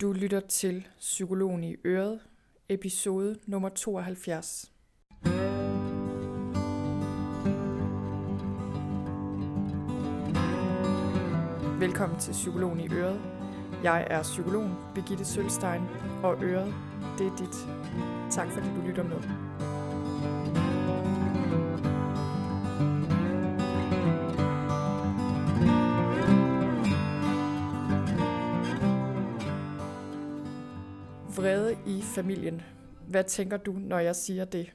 Du lytter til Psykologen i Øret, episode nummer 72. Velkommen til Psykologen i Øret. Jeg er psykologen Birgitte Sølstein, og Øret, det er dit. Tak fordi du lytter med. Familien. Hvad tænker du, når jeg siger det?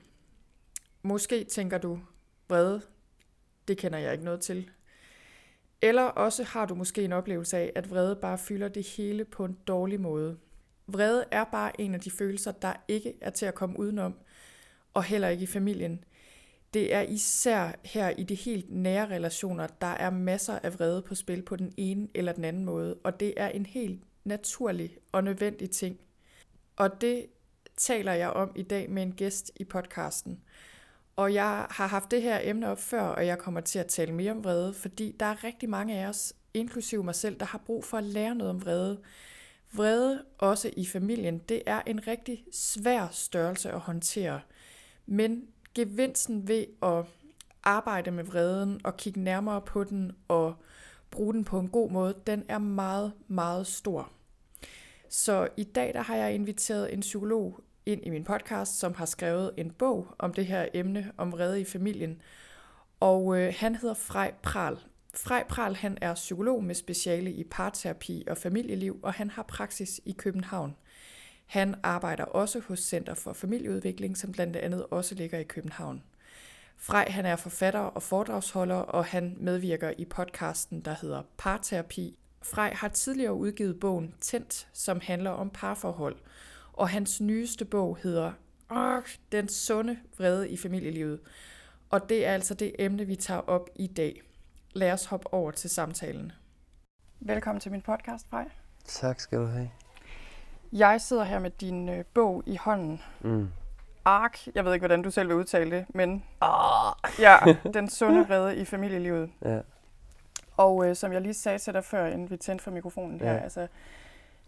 Måske tænker du, vrede, det kender jeg ikke noget til. Eller også har du måske en oplevelse af, at vrede bare fylder det hele på en dårlig måde. Vrede er bare en af de følelser, der ikke er til at komme udenom, og heller ikke i familien. Det er især her i de helt nære relationer, der er masser af vrede på spil på den ene eller den anden måde, og det er en helt naturlig og nødvendig ting. Og det taler jeg om i dag med en gæst i podcasten. Og jeg har haft det her emne op før, og jeg kommer til at tale mere om vrede, fordi der er rigtig mange af os, inklusive mig selv, der har brug for at lære noget om vrede. Vrede, også i familien, det er en rigtig svær størrelse at håndtere. Men gevinsten ved at arbejde med vreden og kigge nærmere på den og bruge den på en god måde, den er meget, meget stor. Så i dag der har jeg inviteret en psykolog ind i min podcast, som har skrevet en bog om det her emne om vrede i familien. Og øh, han hedder Frej Pral. Frej Pral han er psykolog med speciale i parterapi og familieliv, og han har praksis i København. Han arbejder også hos Center for Familieudvikling, som blandt andet også ligger i København. Frej han er forfatter og foredragsholder, og han medvirker i podcasten, der hedder Parterapi. Frej har tidligere udgivet bogen Tændt, som handler om parforhold, og hans nyeste bog hedder Den sunde vrede i familielivet. Og det er altså det emne, vi tager op i dag. Lad os hoppe over til samtalen. Velkommen til min podcast, Frej. Tak skal du have. Jeg sidder her med din øh, bog i hånden. Mm. Ark, jeg ved ikke, hvordan du selv vil udtale det, men ja, Den sunde vrede i familielivet. Ja. Og øh, som jeg lige sagde til dig før, inden vi tændte for mikrofonen her, Ja. altså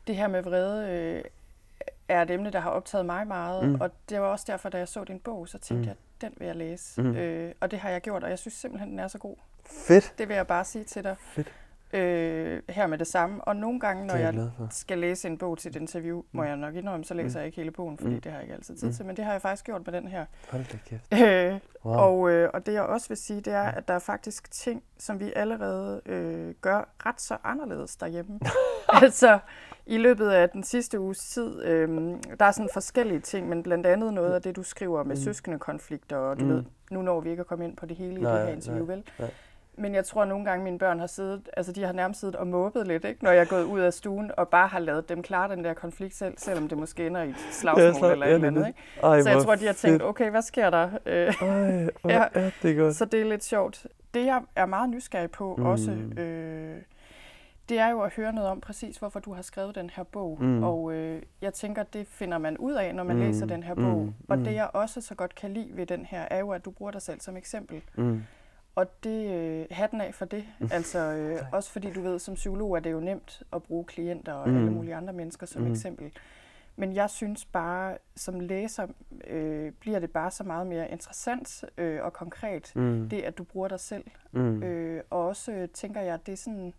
det her med vrede øh, er et emne, der har optaget mig meget, Mm. og det var også derfor, da jeg så din bog, så tænkte Mm. jeg, den vil jeg læse. Mm. Øh, og det har jeg gjort, og jeg synes simpelthen, den er så god. Fedt. Det vil jeg bare sige til dig Fedt. Øh, her med det samme. Og nogle gange, når jeg jeg skal læse en bog til et interview, må Mm. jeg nok indrømme, så læser Mm. jeg ikke hele bogen, fordi Mm. det har jeg ikke altid tid Mm. til. Men det har jeg faktisk gjort med den her. Hold da kæft. Øh, Wow. og, øh, og det jeg også vil sige, det er, at der er faktisk ting, som vi allerede øh, gør ret så anderledes derhjemme. altså, i løbet af den sidste uges tid, øh, der er sådan forskellige ting, men blandt andet noget af det, du skriver med Mm. søskende konflikter, og du Mm. ved, nu når vi ikke at komme ind på det hele i Nej, det her interview, nej, vel? nej. Men jeg tror, at nogle gange mine børn har siddet, altså de har nærmest siddet og måbet lidt, ikke? når jeg er gået ud af stuen, og bare har lavet dem klare den der konflikt selv, selvom det måske ender i et slagsmål slag- eller et ja, eller andet. Ikke? Ej, Så jeg tror, de har tænkt, okay, hvad sker der? Øh, Ej, hvor Ja. ja. er det godt. så det er lidt sjovt. Det, jeg er meget nysgerrig på Mm. også, øh, det er jo at høre noget om præcis, hvorfor du har skrevet den her bog. Mm. Og øh, jeg tænker, det finder man ud af, når man Mm. læser den her bog. Mm. Og Mm. det, jeg også så godt kan lide ved den her, er jo, at du bruger dig selv som eksempel. Mm. Og det, øh, hatten af for det. Altså, øh, også fordi du ved, som psykolog er det jo nemt at bruge klienter og Mm. alle mulige andre mennesker som Mm. eksempel. Men jeg synes bare, som læser, øh, bliver det bare så meget mere interessant øh, og konkret, Mm. det at du bruger dig selv. Mm. Øh, og også øh, tænker jeg, det er sådan...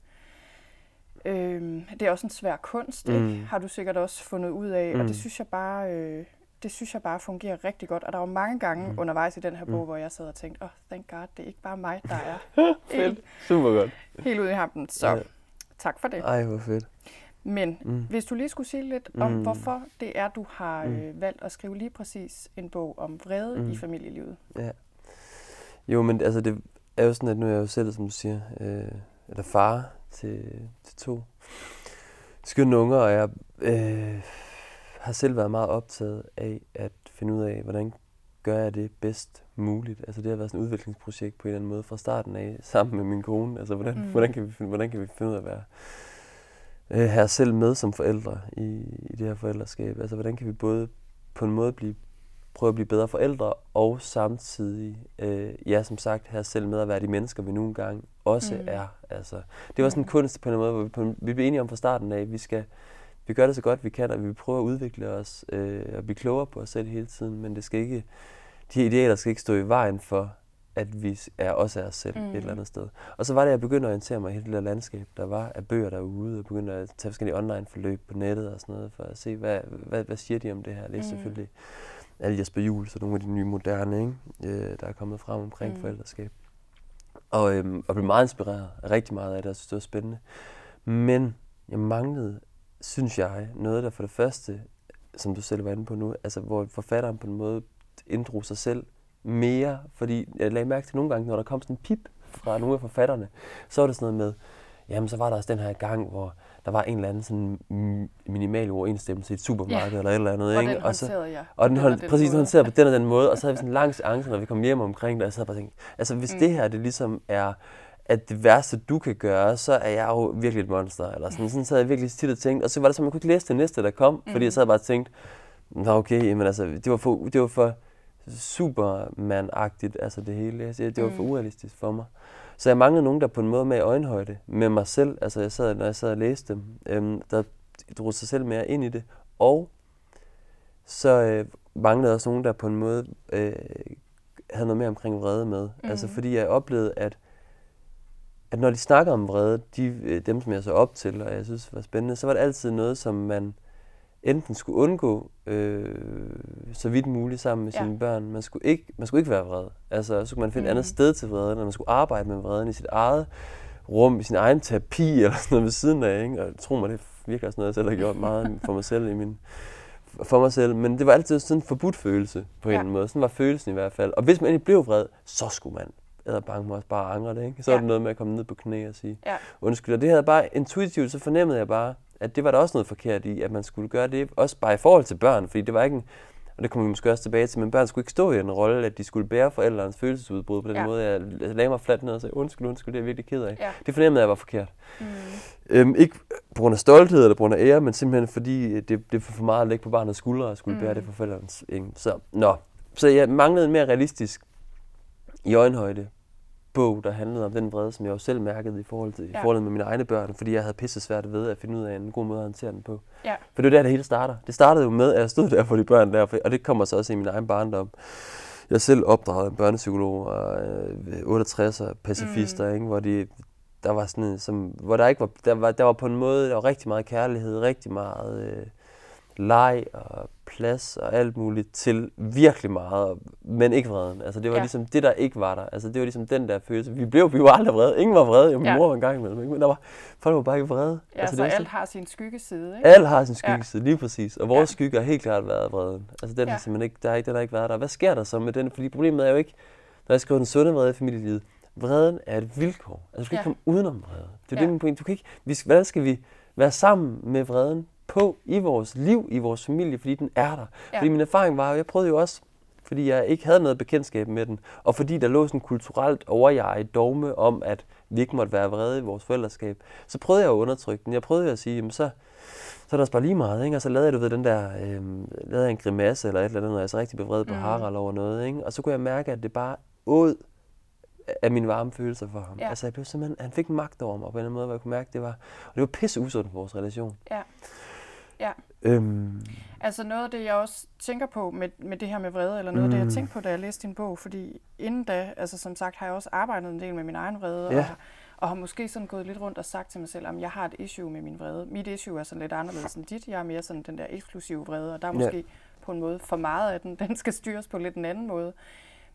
Øh, det er også en svær kunst, Mm. ikke? har du sikkert også fundet ud af. Og Mm. det synes jeg bare... Øh, det synes jeg bare fungerer rigtig godt. Og der var mange gange Mm. undervejs i den her bog, Mm. hvor jeg sad og tænkte, åh, oh, thank god, det er ikke bare mig, der er Fedt. Super godt. helt ude i hampen. Så Ja. tak for det. Ej, hvor fedt. Men Mm. hvis du lige skulle sige lidt om, Mm. hvorfor det er, du har Mm. øh, valgt at skrive lige præcis en bog om vrede Mm. i familielivet. Ja. Jo, men altså, det er jo sådan, at nu er jeg jo selv, som du siger, øh, eller far til, til to skønne unger, og jeg øh, har selv været meget optaget af at finde ud af, hvordan gør jeg det bedst muligt. Altså det har været sådan et udviklingsprojekt på en eller anden måde fra starten af, sammen med min kone. Altså hvordan, Mm. hvordan, kan, vi finde, hvordan kan vi finde ud af at være øh, os selv med som forældre i, i det her forældreskab. Altså hvordan kan vi både på en måde blive prøve at blive bedre forældre, og samtidig, øh, ja, som sagt, os selv med at være de mennesker, vi nogle gange også Mm. er. Altså, det var sådan en kunst på en måde, hvor vi, på vi blev enige om fra starten af, at vi skal, vi gør det så godt vi kan, og vi prøver at udvikle os øh, og blive klogere på os selv hele tiden, men det skal ikke, de idealer skal ikke stå i vejen for, at vi er også er os selv mm. et eller mm. andet sted. Og så var det, at jeg begyndte at orientere mig i hele det der landskab, der var af bøger derude, og begyndte at tage forskellige online forløb på nettet og sådan noget, for at se, hvad, hvad, hvad siger de om det her. Det er mm. selvfølgelig alle Jesper Juhl, så nogle af de nye moderne, ikke? Øh, der er kommet frem omkring mm. forældreskab. Og, øhm, og blev meget inspireret af rigtig meget af det, og synes, det var spændende. Men jeg manglede, synes jeg, noget, der for det første, som du selv var inde på nu, altså hvor forfatteren på en måde inddrog sig selv mere, fordi jeg lagde mærke til nogle gange, når der kom sådan en pip fra nogle af forfatterne, så var det sådan noget med, jamen så var der også den her gang, hvor der var en eller anden sådan minimal uoverensstemmelse i et supermarked ja. eller et eller andet. Og ikke? den håndterede jeg. Og den, hold, præcis, den håndterede på den og den måde, og så havde vi sådan en lang seance, når vi kom hjem omkring det, og så jeg bare tænkt, altså hvis mm. det her, det ligesom er at det værste, du kan gøre, så er jeg jo virkelig et monster. Eller sådan, sådan så havde jeg virkelig tit og tænkt. Og så var det så, man kunne ikke læse det næste, der kom, mm. fordi jeg så havde bare tænkt, nå okay, men altså, det var for, det var for superman-agtigt, altså det hele. Det var for mm. urealistisk for mig. Så jeg manglede nogen, der på en måde med øjenhøjde med mig selv. Altså jeg sad, når jeg sad og læste dem, øhm, der drog sig selv mere ind i det. Og så øh, manglede også nogen, der på en måde øh, havde noget mere omkring vrede med. Mm. Altså fordi jeg oplevede, at at når de snakker om vrede, de, øh, dem som jeg så op til, og jeg synes var spændende, så var det altid noget, som man enten skulle undgå øh, så vidt muligt sammen med ja. sine børn. Man skulle, ikke, man skulle ikke være vred. Altså, så skulle man finde mm. et andet mm. sted til vreden, når man skulle arbejde med vreden i sit eget rum, i sin egen terapi eller sådan noget ved siden af. Ikke? Og tro mig, det virker sådan noget, jeg selv har gjort meget for mig selv i min for mig selv, men det var altid sådan en forbudt følelse på en ja. måde. Sådan var følelsen i hvert fald. Og hvis man ikke blev vred, så skulle man æder bange mig også bare angre det, ikke? Så ja. er det noget med at komme ned på knæ og sige ja. undskyld. Og det havde bare intuitivt, så fornemmede jeg bare, at det var der også noget forkert i, at man skulle gøre det, også bare i forhold til børn, fordi det var ikke en, og det kommer vi måske også tilbage til, men børn skulle ikke stå i en rolle, at de skulle bære forældrenes følelsesudbrud på den ja. måde. Jeg lagde mig fladt ned og sagde, undskyld, undskyld, det er jeg virkelig ked af. Ja. Det fornemmede jeg var forkert. Mm. Øhm, ikke på grund af stolthed eller på grund af ære, men simpelthen fordi det, det er for meget at lægge på barnets skuldre og skulle mm. bære det for forældrenes. Ikke? Så, nå. så jeg manglede en mere realistisk i øjenhøjde bog, der handlede om den vrede, som jeg jo selv mærkede i forhold til ja. i forholdet med mine egne børn, fordi jeg havde pisse svært ved at finde ud af en god måde at håndtere den på. Ja. For det er der, det hele starter. Det startede jo med, at jeg stod der for de børn der, og det kommer så også i min egen barndom. Jeg selv opdraget en børnepsykolog og øh, 68 pacifister, mm. ikke, hvor de der var sådan som, hvor der ikke var, der var, der var på en måde, der var rigtig meget kærlighed, rigtig meget øh, leg og plads og alt muligt til virkelig meget, men ikke vreden. Altså det var ja. ligesom det, der ikke var der. Altså det var ligesom den der følelse. Vi blev vi var aldrig vrede. Ingen var vrede. Jo, min ja. mor var en gang imellem. Men der var, folk var bare ikke vrede. Ja, altså, så det alt har sin skyggeside, ikke? Alt har sin skyggeside, ja. lige præcis. Og vores ja. skygge har helt klart været vreden. Altså den, ja. simpelthen ikke, der, er ikke, den har ikke været der. Hvad sker der så med den? Fordi problemet er jo ikke, når jeg skriver den sunde vrede i familielivet, vreden er et vilkår. Altså du skal ja. ikke komme udenom vrede. Det er ja. det, min point. Du kan ikke, vi, hvordan skal vi være sammen med vreden på i vores liv, i vores familie, fordi den er der. Ja. Fordi min erfaring var, jeg prøvede jo også, fordi jeg ikke havde noget bekendtskab med den, og fordi der lå sådan kulturelt overjeg dogme om, at vi ikke måtte være vrede i vores forældreskab, så prøvede jeg at undertrykke den. Jeg prøvede at sige, jamen så, så er der også bare lige meget, ikke? og så lavede jeg du ved, den der, øh, lavede jeg en grimasse eller et eller andet, og jeg så rigtig bevredet på mm. Harald over noget, ikke? og så kunne jeg mærke, at det bare åd af mine varme følelser for ham. Ja. Altså jeg blev simpelthen, han fik magt over mig på en eller anden måde, hvor jeg kunne mærke, at det var, og det var pisse usundt for vores relation. Ja. Ja. Øhm. Altså noget af det, jeg også tænker på med, med det her med vrede, eller noget mm. af det, jeg mm. tænkte på, da jeg læste din bog, fordi inden da, altså som sagt, har jeg også arbejdet en del med min egen vrede, ja. og, og har måske sådan gået lidt rundt og sagt til mig selv, at jeg har et issue med min vrede. Mit issue er sådan lidt anderledes end dit. Jeg er mere sådan den der eksklusive vrede, og der er måske ja. på en måde for meget af den. Den skal styres på lidt en anden måde.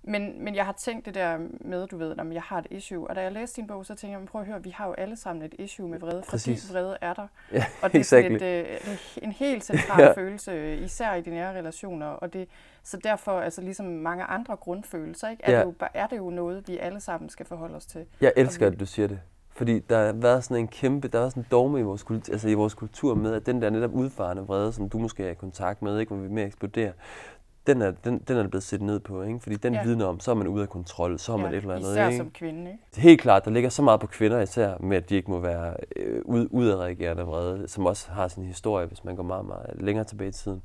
Men, men jeg har tænkt det der med, du ved, at jeg har et issue. Og da jeg læste din bog, så tænkte jeg, prøv at høre, vi har jo alle sammen et issue med vrede, Præcis. fordi vrede er der. Ja, og det er, exactly. et, øh, en helt central ja. følelse, især i de nære relationer. Og det, så derfor, altså ligesom mange andre grundfølelser, ikke, er, ja. det jo, er det jo noget, vi alle sammen skal forholde os til. Jeg elsker, at du siger det. Fordi der har været sådan en kæmpe, der er sådan en dogme i vores, kultur, altså i vores kultur med, at den der netop udfarende vrede, som du måske er i kontakt med, ikke, hvor vi mere eksploderer, den er, den, den er blevet set ned på, ikke? fordi den ja. vidner om, så er man ude af kontrol, så er ja, man et eller andet. Især ikke? som kvinde. Ikke? Helt klart, der ligger så meget på kvinder især, med at de ikke må være øh, ud, udadreagerende vrede, som også har sin historie, hvis man går meget, meget længere tilbage i tiden.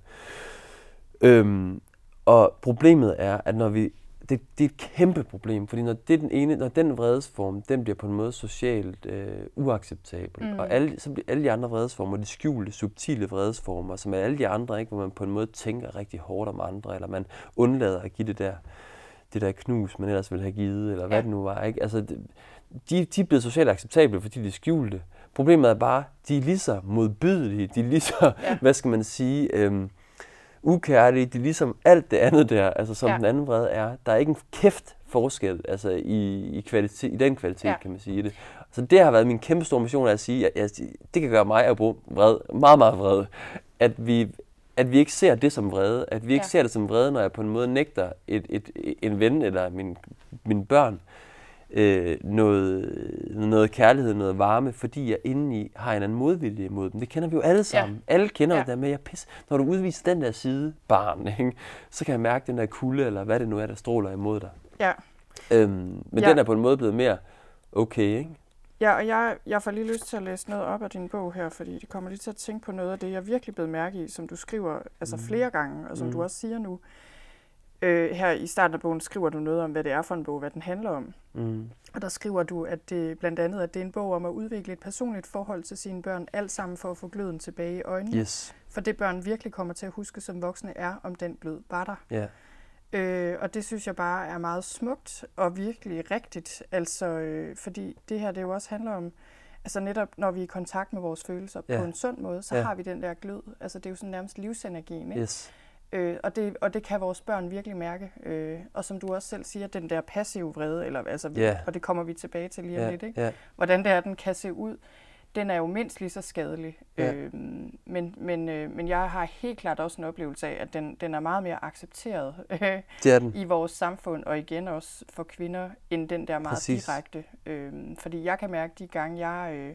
Øhm, og problemet er, at når vi det, det er et kæmpe problem, fordi når, det den ene, når den vredesform, den bliver på en måde socialt øh, uacceptabel, mm. og alle, så bliver alle de andre vredesformer, de skjulte, subtile vredesformer, som er alle de andre, ikke, hvor man på en måde tænker rigtig hårdt om andre, eller man undlader at give det der, det der knus, man ellers ville have givet, eller hvad ja. det nu var. Ikke? Altså, de, de er blevet socialt acceptable, fordi de er skjulte. Problemet er bare, de er lige så modbydelige, de er lige så, ja. hvad skal man sige, øhm, ukærlige, de er ligesom alt det andet der, altså som ja. den anden vrede er. Der er ikke en kæft forskel altså i, i, kvalitet, i den kvalitet, ja. kan man sige det. Så det har været min kæmpe store mission at sige, at jeg, det kan gøre mig at bruge vred, meget, meget vred. At vi, at vi ikke ser det som vrede. At vi ikke ja. ser det som vrede, når jeg på en måde nægter et, et, en ven eller min, mine børn øh, noget, noget kærlighed, noget varme, fordi jeg indeni har en anden modvilje imod dem. Det kender vi jo alle sammen. Ja. Alle kender ja. det der med, at pis, når du udviser den der side barn, ikke, så kan jeg mærke den der kulde, eller hvad det nu er, der stråler imod dig. Ja. Øhm, men ja. den er på en måde blevet mere okay, ikke? Ja, og jeg, jeg får lige lyst til at læse noget op af din bog her, fordi det kommer lige til at tænke på noget af det, jeg virkelig blevet mærke i, som du skriver altså mm. flere gange, og som mm. du også siger nu. Øh, her i starten af bogen skriver du noget om, hvad det er for en bog, hvad den handler om. Mm. Og der skriver du, at det blandt andet at det er en bog om at udvikle et personligt forhold til sine børn, alt sammen for at få gløden tilbage i øjnene. Yes. For det børn virkelig kommer til at huske som voksne er, om den glød var der. Yeah. Øh, og det synes jeg bare er meget smukt og virkelig rigtigt. Altså, øh, fordi det her det jo også handler om, altså netop når vi er i kontakt med vores følelser yeah. på en sund måde, så yeah. har vi den der glød. Altså det er jo sådan nærmest livsenergien. Ikke? Yes. Øh, og, det, og det kan vores børn virkelig mærke. Øh, og som du også selv siger, den der passive vrede, eller, altså, yeah. og det kommer vi tilbage til lige om yeah. lidt, ikke? Yeah. hvordan det er, den kan se ud, den er jo mindst lige så skadelig. Yeah. Øh, men, men, øh, men jeg har helt klart også en oplevelse af, at den, den er meget mere accepteret øh, det er den. i vores samfund, og igen også for kvinder, end den der meget Præcis. direkte. Øh, fordi jeg kan mærke de gange, jeg... Øh,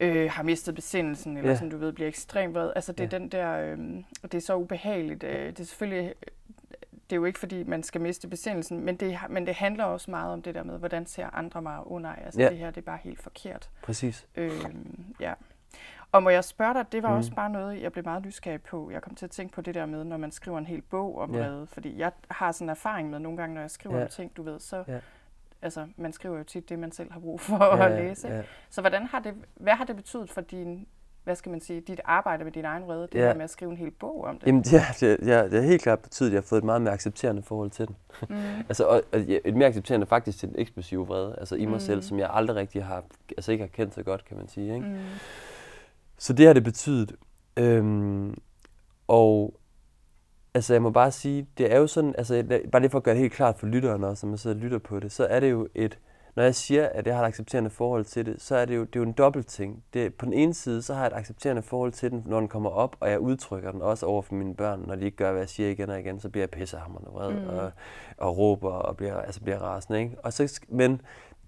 øh, har mistet besindelsen, eller ja. som du ved, bliver ekstremt vred. Altså det er ja. den der, øh, det er så ubehageligt. Øh, det er selvfølgelig, det er jo ikke fordi, man skal miste besindelsen, men det, men det handler også meget om det der med, hvordan ser andre mig under. Altså ja. det her, det er bare helt forkert. Præcis. Øh, ja. Og må jeg spørge dig, det var mm. også bare noget, jeg blev meget nysgerrig på. Jeg kom til at tænke på det der med, når man skriver en hel bog om vrede. Fordi jeg har sådan en erfaring med nogle gange, når jeg skriver ja. om ting, du ved, så ja altså, man skriver jo tit det, man selv har brug for ja, at læse. Ja. Så hvordan har det, hvad har det betydet for din, hvad skal man sige, dit arbejde med din egen vrede, det ja. her med at skrive en hel bog om det? Jamen, ja, det, ja, det har helt klart betydet, at jeg har fået et meget mere accepterende forhold til den. Mm. altså, og, og, et mere accepterende faktisk til den eksplosive vrede, altså i mig mm. selv, som jeg aldrig rigtig har, altså ikke har kendt så godt, kan man sige. Ikke? Mm. Så det har det betydet. Øhm, og Altså, jeg må bare sige, det er jo sådan, altså, bare lige for at gøre det helt klart for lytterne også, når man sidder og lytter på det, så er det jo et, når jeg siger, at jeg har et accepterende forhold til det, så er det jo, det er jo en dobbelt ting. Det, på den ene side, så har jeg et accepterende forhold til den, når den kommer op, og jeg udtrykker den også over for mine børn. Når de ikke gør, hvad jeg siger igen og igen, så bliver jeg pissehammerende vred mm. og, og råber og bliver, altså bliver rasende. Ikke? Og så, men,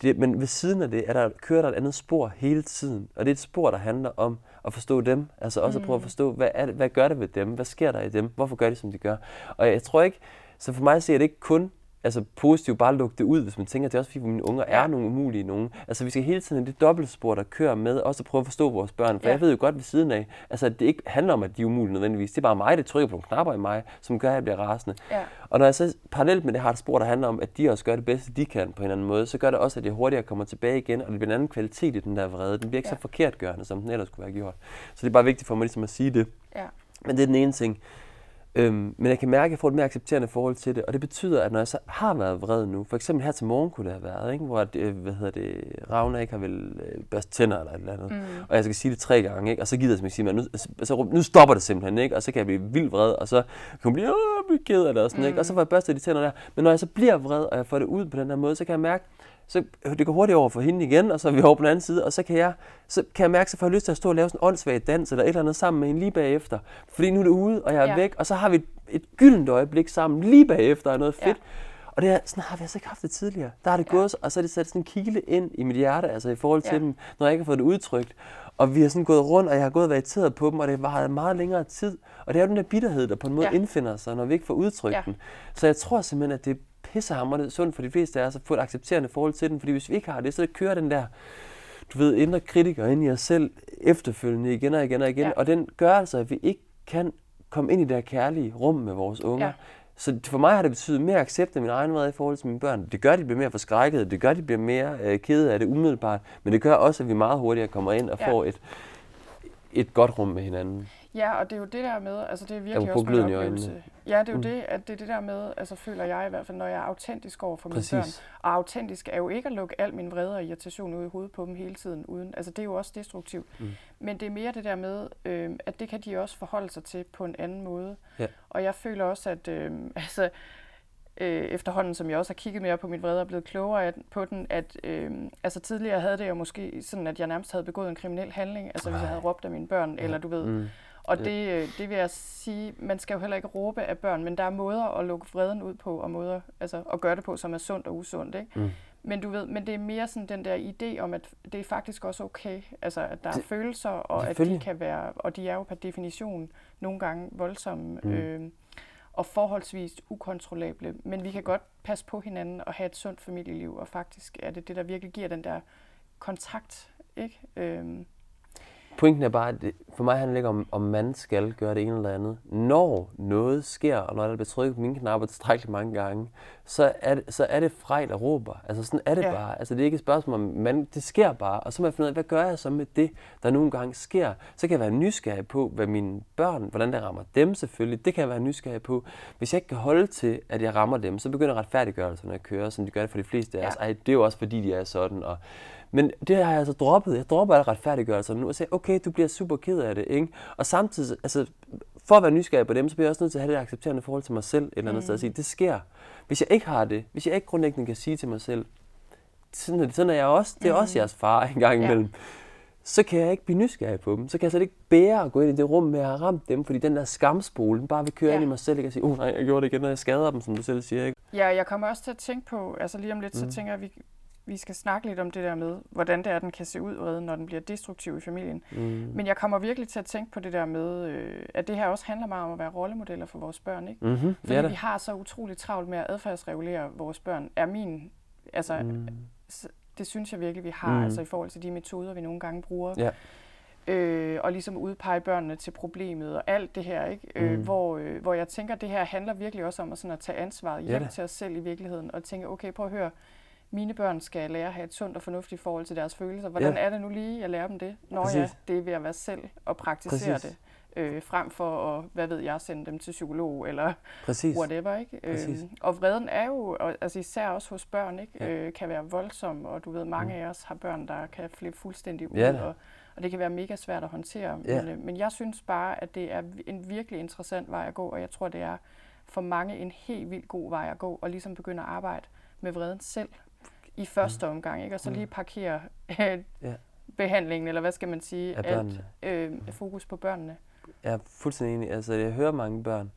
det, men ved siden af det, er der, kører der et andet spor hele tiden. Og det er et spor, der handler om at forstå dem. Altså også mm. at prøve at mm. forstå, hvad, er det, hvad gør det ved dem? Hvad sker der i dem? Hvorfor gør de, som de gør? Og jeg tror ikke, så for mig ser det ikke kun altså positivt bare lukke det ud, hvis man tænker, at det er også fordi, mine unger er nogle umulige nogen. Altså vi skal hele tiden have det dobbeltspor, der kører med, også at prøve at forstå vores børn. For ja. jeg ved jo godt ved siden af, altså at det ikke handler om, at de er umulige nødvendigvis. Det er bare mig, der trykker på nogle knapper i mig, som gør, at jeg bliver rasende. Ja. Og når jeg så parallelt med det har et spor, der handler om, at de også gør det bedste, de kan på en anden måde, så gør det også, at jeg hurtigere kommer tilbage igen, og det bliver en anden kvalitet i den der vrede. Den bliver ikke ja. så forkertgørende, som den ellers kunne være gjort. Så det er bare vigtigt for mig ligesom at sige det. Ja. Men det er den ene ting. Øhm, men jeg kan mærke, at jeg får et mere accepterende forhold til det, og det betyder, at når jeg så har været vred nu, for eksempel her til morgen kunne det have været, ikke? hvor det, hvad hedder det, Ravna ikke har vel øh, børst tænder eller et eller andet, mm. og jeg skal sige det tre gange, ikke? og så gider jeg simpelthen sige, nu, så, nu stopper det simpelthen, ikke? og så kan jeg blive vildt vred, og så kan hun blive, Åh, blive ked af det, og, sådan, mm. ikke? og så får jeg børstet de tænder der. Men når jeg så bliver vred, og jeg får det ud på den her måde, så kan jeg mærke, så det går hurtigt over for hende igen, og så er vi over på den anden side, og så kan jeg, så kan jeg mærke, får jeg lyst til at stå og lave sådan en åndssvagt dans, eller et eller andet sammen med hende lige bagefter. Fordi nu er det ude, og jeg er ja. væk, og så har vi et, et gyldent øjeblik sammen lige bagefter, og noget fedt. Ja. Og det er, sådan har vi altså ikke haft det tidligere. Der har det ja. gået, og så er det sat sådan en kile ind i mit hjerte, altså i forhold til ja. dem, når jeg ikke har fået det udtrykt. Og vi har sådan gået rundt, og jeg har gået og været irriteret på dem, og det har meget længere tid. Og det er jo den der bitterhed, der på en måde ja. indfinder sig, når vi ikke får udtrykt ja. den. Så jeg tror simpelthen, at det pissehammerende sundt for de fleste af os at få et accepterende forhold til den, fordi hvis vi ikke har det, så kører den der, du ved, indre kritiker ind i os selv efterfølgende igen og igen og igen, ja. og den gør altså, at vi ikke kan komme ind i det her kærlige rum med vores unger. Ja. Så for mig har det betydet mere accept af min egen vrede i forhold til mine børn. Det gør, at de bliver mere forskrækket. Det gør, at de bliver mere øh, kede af det umiddelbart. Men det gør også, at vi meget hurtigere kommer ind og ja. får et, et godt rum med hinanden. Ja, og det er jo det der med, altså det er virkelig også min oplevelse. Ja, det er jo mm. det, at det er det der med, altså føler jeg i hvert fald, når jeg er autentisk over for Præcis. mine børn. Og autentisk er jo ikke at lukke al min vrede og irritation ud i hovedet på dem hele tiden. Uden, altså det er jo også destruktivt. Mm. Men det er mere det der med, øh, at det kan de også forholde sig til på en anden måde. Ja. Og jeg føler også, at øh, altså, øh, efterhånden, som jeg også har kigget mere på min vrede og blevet klogere på den, at øh, altså tidligere havde det jo måske sådan, at jeg nærmest havde begået en kriminel handling, altså Ej. hvis jeg havde råbt af mine børn, ja. eller du ved. Mm. Og det, øh, det vil jeg sige, man skal jo heller ikke råbe af børn, men der er måder at lukke vreden ud på, og måder altså, at gøre det på, som er sundt og usundt. Ikke? Mm. Men du ved, men det er mere sådan den der idé om, at det er faktisk også okay, altså at der er det, følelser, og at de kan være, og de er jo per definition nogle gange voldsomme. Mm. Øh, og forholdsvis ukontrollable. Men vi kan godt passe på hinanden og have et sundt familieliv, og faktisk er det det, der virkelig giver den der kontakt. Ikke? Øhm, Pointen er bare, at for mig handler det ikke om, om man skal gøre det ene eller andet. Når noget sker, og når der bliver trykket på mine knapper tilstrækkeligt mange gange, så er det, så er det frej, der råber. Altså sådan er det ja. bare. Altså det er ikke et spørgsmål om, man, det sker bare. Og så må jeg finde ud af, hvad gør jeg så med det, der nogle gange sker? Så kan jeg være nysgerrig på, hvad mine børn, hvordan det rammer dem selvfølgelig. Det kan jeg være nysgerrig på. Hvis jeg ikke kan holde til, at jeg rammer dem, så begynder retfærdiggørelsen at køre, som de gør det for de fleste af os. Ja. Ej, det er jo også fordi, de er sådan. Og, men det har jeg altså droppet. Jeg dropper alle retfærdiggørelser nu og siger, okay, du bliver super ked af det, ikke? Og samtidig, altså, for at være nysgerrig på dem, så bliver jeg også nødt til at have det accepterende forhold til mig selv et eller andet mm. sted og sige, det sker. Hvis jeg ikke har det, hvis jeg ikke grundlæggende kan sige til mig selv, sådan er, sådan er jeg også, det er mm. også jeres far en gang imellem, ja. så kan jeg ikke blive nysgerrig på dem. Så kan jeg slet ikke bære at gå ind i det rum med at have ramt dem, fordi den der skamspole, den bare vil køre ja. ind i mig selv, ikke? og sige, oh nej, jeg gjorde det igen, når jeg skader dem, som du selv siger. Ikke? Ja, jeg kommer også til at tænke på, altså lige om lidt, mm. så tænker jeg, at vi, vi skal snakke lidt om det der med, hvordan det er, den kan se ud, redden, når den bliver destruktiv i familien. Mm. Men jeg kommer virkelig til at tænke på det der med, øh, at det her også handler meget om at være rollemodeller for vores børn. Ikke? Mm-hmm. Fordi ja, vi har så utroligt travlt med at adfærdsregulere vores børn, er min... Altså, mm. det synes jeg virkelig, vi har, mm. altså i forhold til de metoder, vi nogle gange bruger. Ja. Øh, og ligesom udpege børnene til problemet og alt det her, ikke? Øh, mm. Øh, hvor, øh, hvor jeg tænker, at det her handler virkelig også om at, sådan at tage ansvaret hjem ja, til os selv i virkeligheden, og tænke, okay, prøv at høre, mine børn skal lære at have et sundt og fornuftigt forhold til deres følelser. Hvordan ja. er det nu lige, jeg lærer dem det? Når Præcis. ja, det er ved at være selv og praktisere Præcis. det. Øh, frem for at, hvad ved jeg, sende dem til psykolog eller Præcis. whatever. Ikke? Øh, og vreden er jo, og, altså især også hos børn, ikke? Ja. Øh, kan være voldsom, og du ved, mange mm. af os har børn, der kan flippe fuldstændig ud, ja, og, og det kan være mega svært at håndtere. Ja. Men, øh, men jeg synes bare, at det er en virkelig interessant vej at gå, og jeg tror, det er for mange en helt vildt god vej at gå, og ligesom begynde at arbejde med vreden selv i første mm. omgang, ikke? og så mm. lige parkere øh, ja. behandlingen, eller hvad skal man sige, alt øh, fokus på børnene. Jeg er fuldstændig enig. Altså, jeg hører mange børn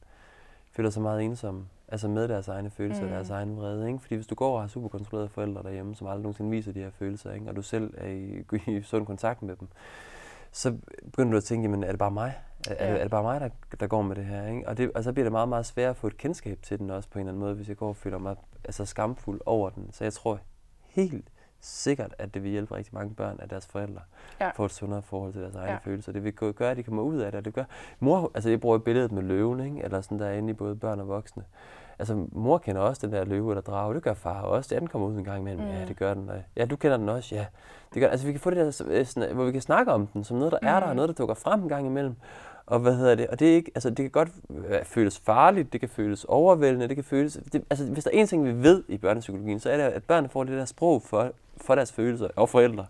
føler sig meget ensomme, altså med deres egne følelser mm. og deres egen vrede. Ikke? Fordi hvis du går og har super kontrollerede forældre derhjemme, som aldrig nogensinde viser de her følelser, ikke? og du selv er i, i sund kontakt med dem, så begynder du at tænke, jamen er det bare mig? Er, ja. er, det, er det bare mig, der, der går med det her? Ikke? Og, det, og så bliver det meget, meget svært at få et kendskab til den også på en eller anden måde, hvis jeg går og føler mig altså, skamfuld over den. Så jeg tror helt sikkert, at det vil hjælpe rigtig mange børn, at deres forældre ja. får et sundere forhold til deres egne ja. følelser. Det vil gøre, at de kommer ud af det, og det gør... Mor, altså jeg bruger billedet med løven, ikke? eller sådan der inde i både børn og voksne. Altså mor kender også den der løve eller drage, det gør far også. Ja, den kommer ud en gang imellem. Mm. Ja, det gør den. Ja, du kender den også. Ja, det gør Altså vi kan få det der, sådan, hvor vi kan snakke om den, som noget, der mm. er der, og noget, der dukker frem en gang imellem. Og hvad hedder det? Og det er ikke, altså det kan godt føles farligt, det kan føles overvældende, det kan føles, det, altså hvis der er en ting, vi ved i børnepsykologien, så er det, at børnene får det der sprog for, for deres følelser, og forældre.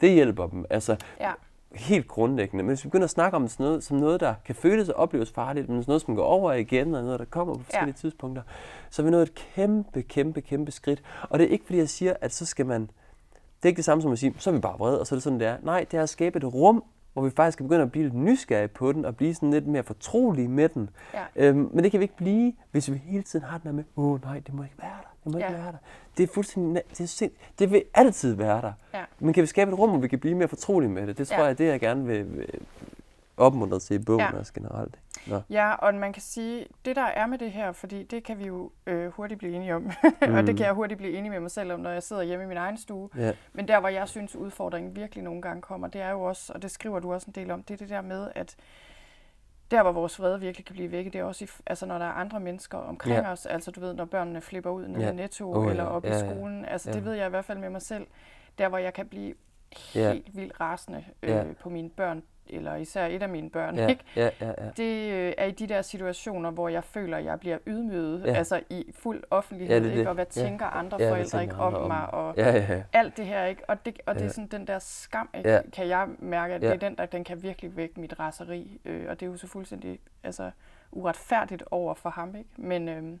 Det hjælper dem, altså ja. helt grundlæggende. Men hvis vi begynder at snakke om sådan noget, som noget, der kan føles og opleves farligt, men sådan noget, som går over igen, og noget, der kommer på forskellige ja. tidspunkter, så er vi nået et kæmpe, kæmpe, kæmpe skridt. Og det er ikke, fordi jeg siger, at så skal man det er ikke det samme som at sige, så er vi bare vrede, og så er det sådan, det er. Nej, det er at skabe et rum, hvor vi faktisk kan begynde at blive lidt nysgerrige på den, og blive sådan lidt mere fortrolige med den. Ja. Øhm, men det kan vi ikke blive, hvis vi hele tiden har den der med, åh oh, nej, det må ikke være der, det må ja. ikke være der. Det er fuldstændig, det, er sind, det vil altid være der. Ja. Men kan vi skabe et rum, hvor vi kan blive mere fortrolige med det? Det tror ja. jeg, det jeg gerne vil, vil opmuntre til i bogen ja. også generelt. Nå. Ja, og man kan sige, det der er med det her, fordi det kan vi jo øh, hurtigt blive enige om, mm. og det kan jeg hurtigt blive enig med mig selv om, når jeg sidder hjemme i min egen stue. Yeah. Men der, hvor jeg synes, udfordringen virkelig nogle gange kommer, det er jo også, og det skriver du også en del om, det er det der med, at der, hvor vores vrede virkelig kan blive vækket, det er også, i, altså, når der er andre mennesker omkring ja. os. Altså, du ved, når børnene flipper ud nede Ja. i Netto Åh, eller oppe Ja, i skolen. Altså, Ja. det ved jeg i hvert fald med mig selv. Der, hvor jeg kan blive helt vildt rasende øh, Ja. på mine børn, eller især et af mine børn, Ja, ikke? ja, ja, ja. Det øh, er i de der situationer, hvor jeg føler, at jeg bliver ydmyget, Ja. altså i fuld offentlighed, Ja, det er ikke? det. og hvad Ja. tænker andre Ja, forældre ikke tænker om om mig, og Ja, ja, ja. alt det her, ikke? Og det, og det er Ja. sådan den der skam, ikke? Ja. kan jeg mærke, at Ja. det er den, der den kan virkelig vække mit raseri, øh, og det er jo så fuldstændig altså, uretfærdigt over for ham, ikke? Men, øhm,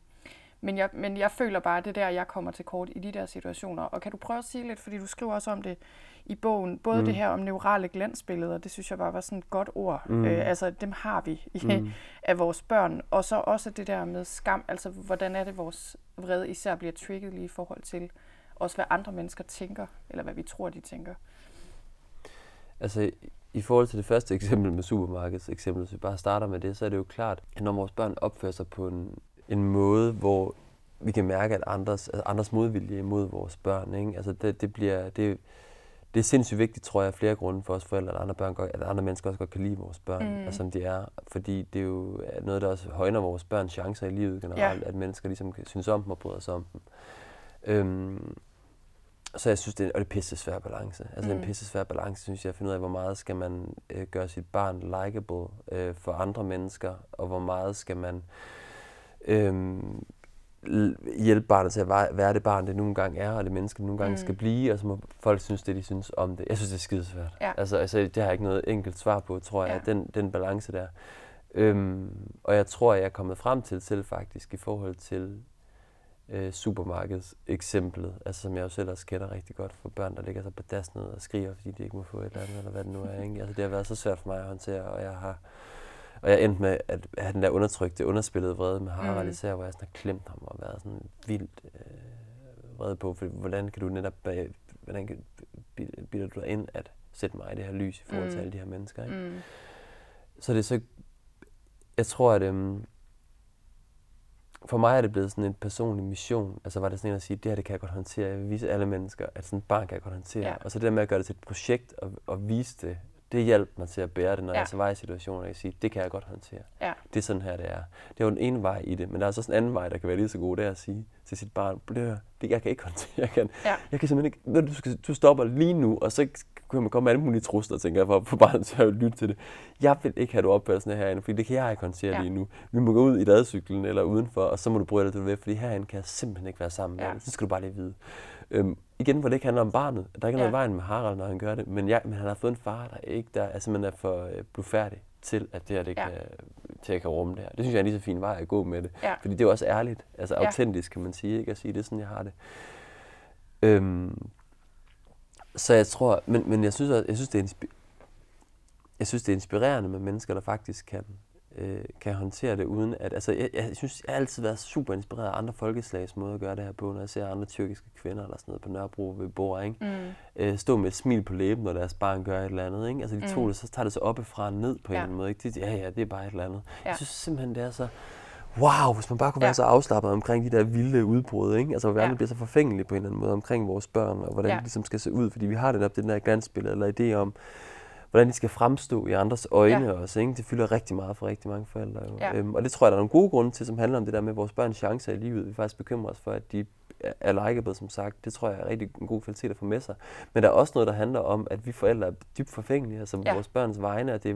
men, jeg, men jeg føler bare, at det er der, jeg kommer til kort i de der situationer. Og kan du prøve at sige lidt, fordi du skriver også om det i bogen, både Mm. det her om neurale glansbilleder, det synes jeg bare var sådan et godt ord. Mm. Øh, altså, dem har vi i, Mm. af vores børn. Og så også det der med skam, altså hvordan er det, vores vrede især bliver trigget lige i forhold til også, hvad andre mennesker tænker, eller hvad vi tror, de tænker. Altså, i- forhold til det første eksempel med supermarkeds eksempel, hvis vi bare starter med det, så er det jo klart, at når vores børn opfører sig på en, en måde, hvor vi kan mærke, at andres, altså andres modvilje imod vores børn, ikke? Altså, det, det bliver, det, det er sindssygt vigtigt, tror jeg, af flere grunde for os forældre, at andre, børn godt, at andre mennesker også godt kan lide vores børn, Mm. altså, som de er. Fordi det er jo noget, der også højner vores børns chancer i livet generelt, Ja. at mennesker ligesom kan synes om dem og bryder sig om dem. Øhm, så jeg synes, det er, og det er pisse svær balance. Altså. Mm. en pisse svær balance, synes jeg, at finde ud af, hvor meget skal man øh, gøre sit barn likable øh, for andre mennesker, og hvor meget skal man øh, hjælpe barnet til at være, det barn, det nogle gange er, og det menneske, det nogle gange Mm. skal blive, og så må folk synes det, de synes om det. Jeg synes, det er skidesvært. Ja. Altså, altså, det har jeg ikke noget enkelt svar på, tror jeg, Ja. den, den balance der. Øhm, og jeg tror, jeg er kommet frem til selv faktisk i forhold til øh, supermarkeds eksemplet, altså som jeg jo selv også kender rigtig godt for børn, der ligger så på das ned og skriger, fordi de ikke må få et eller andet, eller hvad det nu er. Ikke? Altså, det har været så svært for mig at håndtere, og jeg har og jeg endte med at have den der undertrykte, underspillede vrede med Harald Mm. især, hvor jeg sådan har klemt ham og været sådan vildt øh, vrede på, for hvordan kan du netop, øh, hvordan kan, bi- bilder du dig ind at sætte mig i det her lys i forhold til Mm. alle de her mennesker. Ikke? Mm. Så det er så, jeg tror, at øhm, for mig er det blevet sådan en personlig mission. Altså var det sådan en at sige, det her det kan jeg godt håndtere. Jeg vil vise alle mennesker, at sådan et barn kan jeg godt håndtere. Ja. Og så det der med at gøre det til et projekt og, og vise det, det hjalp mig til at bære det, når Ja. jeg så var i situationer, jeg kan sige, det kan jeg godt håndtere. Ja. Det er sådan her, det er. Det er jo den ene vej i det, men der er så sådan en anden vej, der kan være lige så god, det er at sige til sit barn, "Prøv, det jeg kan ikke håndtere, jeg kan, Ja. jeg kan simpelthen ikke, ved du, du, skal, du stopper lige nu, og så kan man komme med alle mulige trusler, tænker jeg, for at få barnet til at lytte til det. Jeg vil ikke have, du opfører sådan her herinde, fordi det kan jeg ikke håndtere Ja. lige nu. Vi må gå ud i ladcyklen eller udenfor, og så må du bryde dig ved, fordi herinde kan jeg simpelthen ikke være sammen med Ja. ja. Så skal du bare lige vide. Øhm, igen, hvor det ikke handler om barnet. Der er ikke noget Ja. i vejen med Harald, når han gør det, men, jeg, men han har fået en far, der ikke der er simpelthen er for øh, blufærdig til, at det her det Ja. kan, til at kan rumme det her. Det synes jeg er en lige så fin vej at gå med det. Ja. Fordi det er jo også ærligt, altså Ja. autentisk, kan man sige, ikke? At sige, det er sådan, jeg har det. Øhm, så jeg tror, men, men jeg synes, også, jeg synes, det er jeg synes, det er inspirerende med mennesker, der faktisk kan, øh, kan håndtere det uden at, altså jeg, jeg synes, jeg har altid været super inspireret af andre folkeslags måde at gøre det her på, når jeg ser andre tyrkiske kvinder eller sådan noget på Nørrebro ved bord, ikke? Mm. Øh, stå med et smil på læben, når deres barn gør et eller andet, ikke? Altså de to, Mm. det, så tager det så oppefra og ned på en Ja. eller anden måde, ikke? Det, ja, ja, det er bare et eller andet. Ja. Jeg synes simpelthen, det er så, wow, hvis man bare kunne Ja. være så afslappet omkring de der vilde udbrud, ikke? Altså, hvor verden Ja. bliver så forfængelig på en eller anden måde omkring vores børn, og hvordan Ja. det ligesom skal se ud, fordi vi har det op det der glansbillede, eller idé om, hvordan de skal fremstå i andres øjne Ja. også, ikke? Det fylder rigtig meget for rigtig mange forældre, jo. Ja. Øhm, og det tror jeg, der er nogle gode grunde til, som handler om det der med vores børns chancer i livet. Vi faktisk bekymrer os for, at de er likeable, som sagt. Det tror jeg er rigtig en god kvalitet at få med sig. Men der er også noget, der handler om, at vi forældre er dybt forfængelige, altså Ja. ja. vores børns vegne, og det er,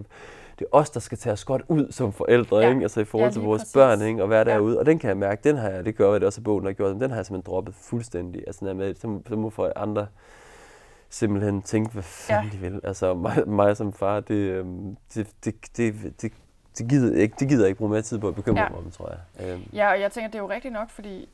det er os, der skal tage os godt ud som forældre, Ja. ikke? Altså i forhold Ja, til vores præcis. børn, ikke? Og være Ja. derude. Og den kan jeg mærke, den har jeg, det gør jeg det også i bogen, der gjort, den har jeg simpelthen droppet fuldstændig. Altså med, så, så må for andre simpelthen tænke, hvad fanden Ja. de vil. Altså mig, mig som far, det, øhm, det, det, det, det, det, gider jeg ikke, det gider jeg ikke bruge mere tid på at bekymre Ja. mig om, tror jeg. Øhm, Ja, og jeg tænker, det er jo rigtigt nok, fordi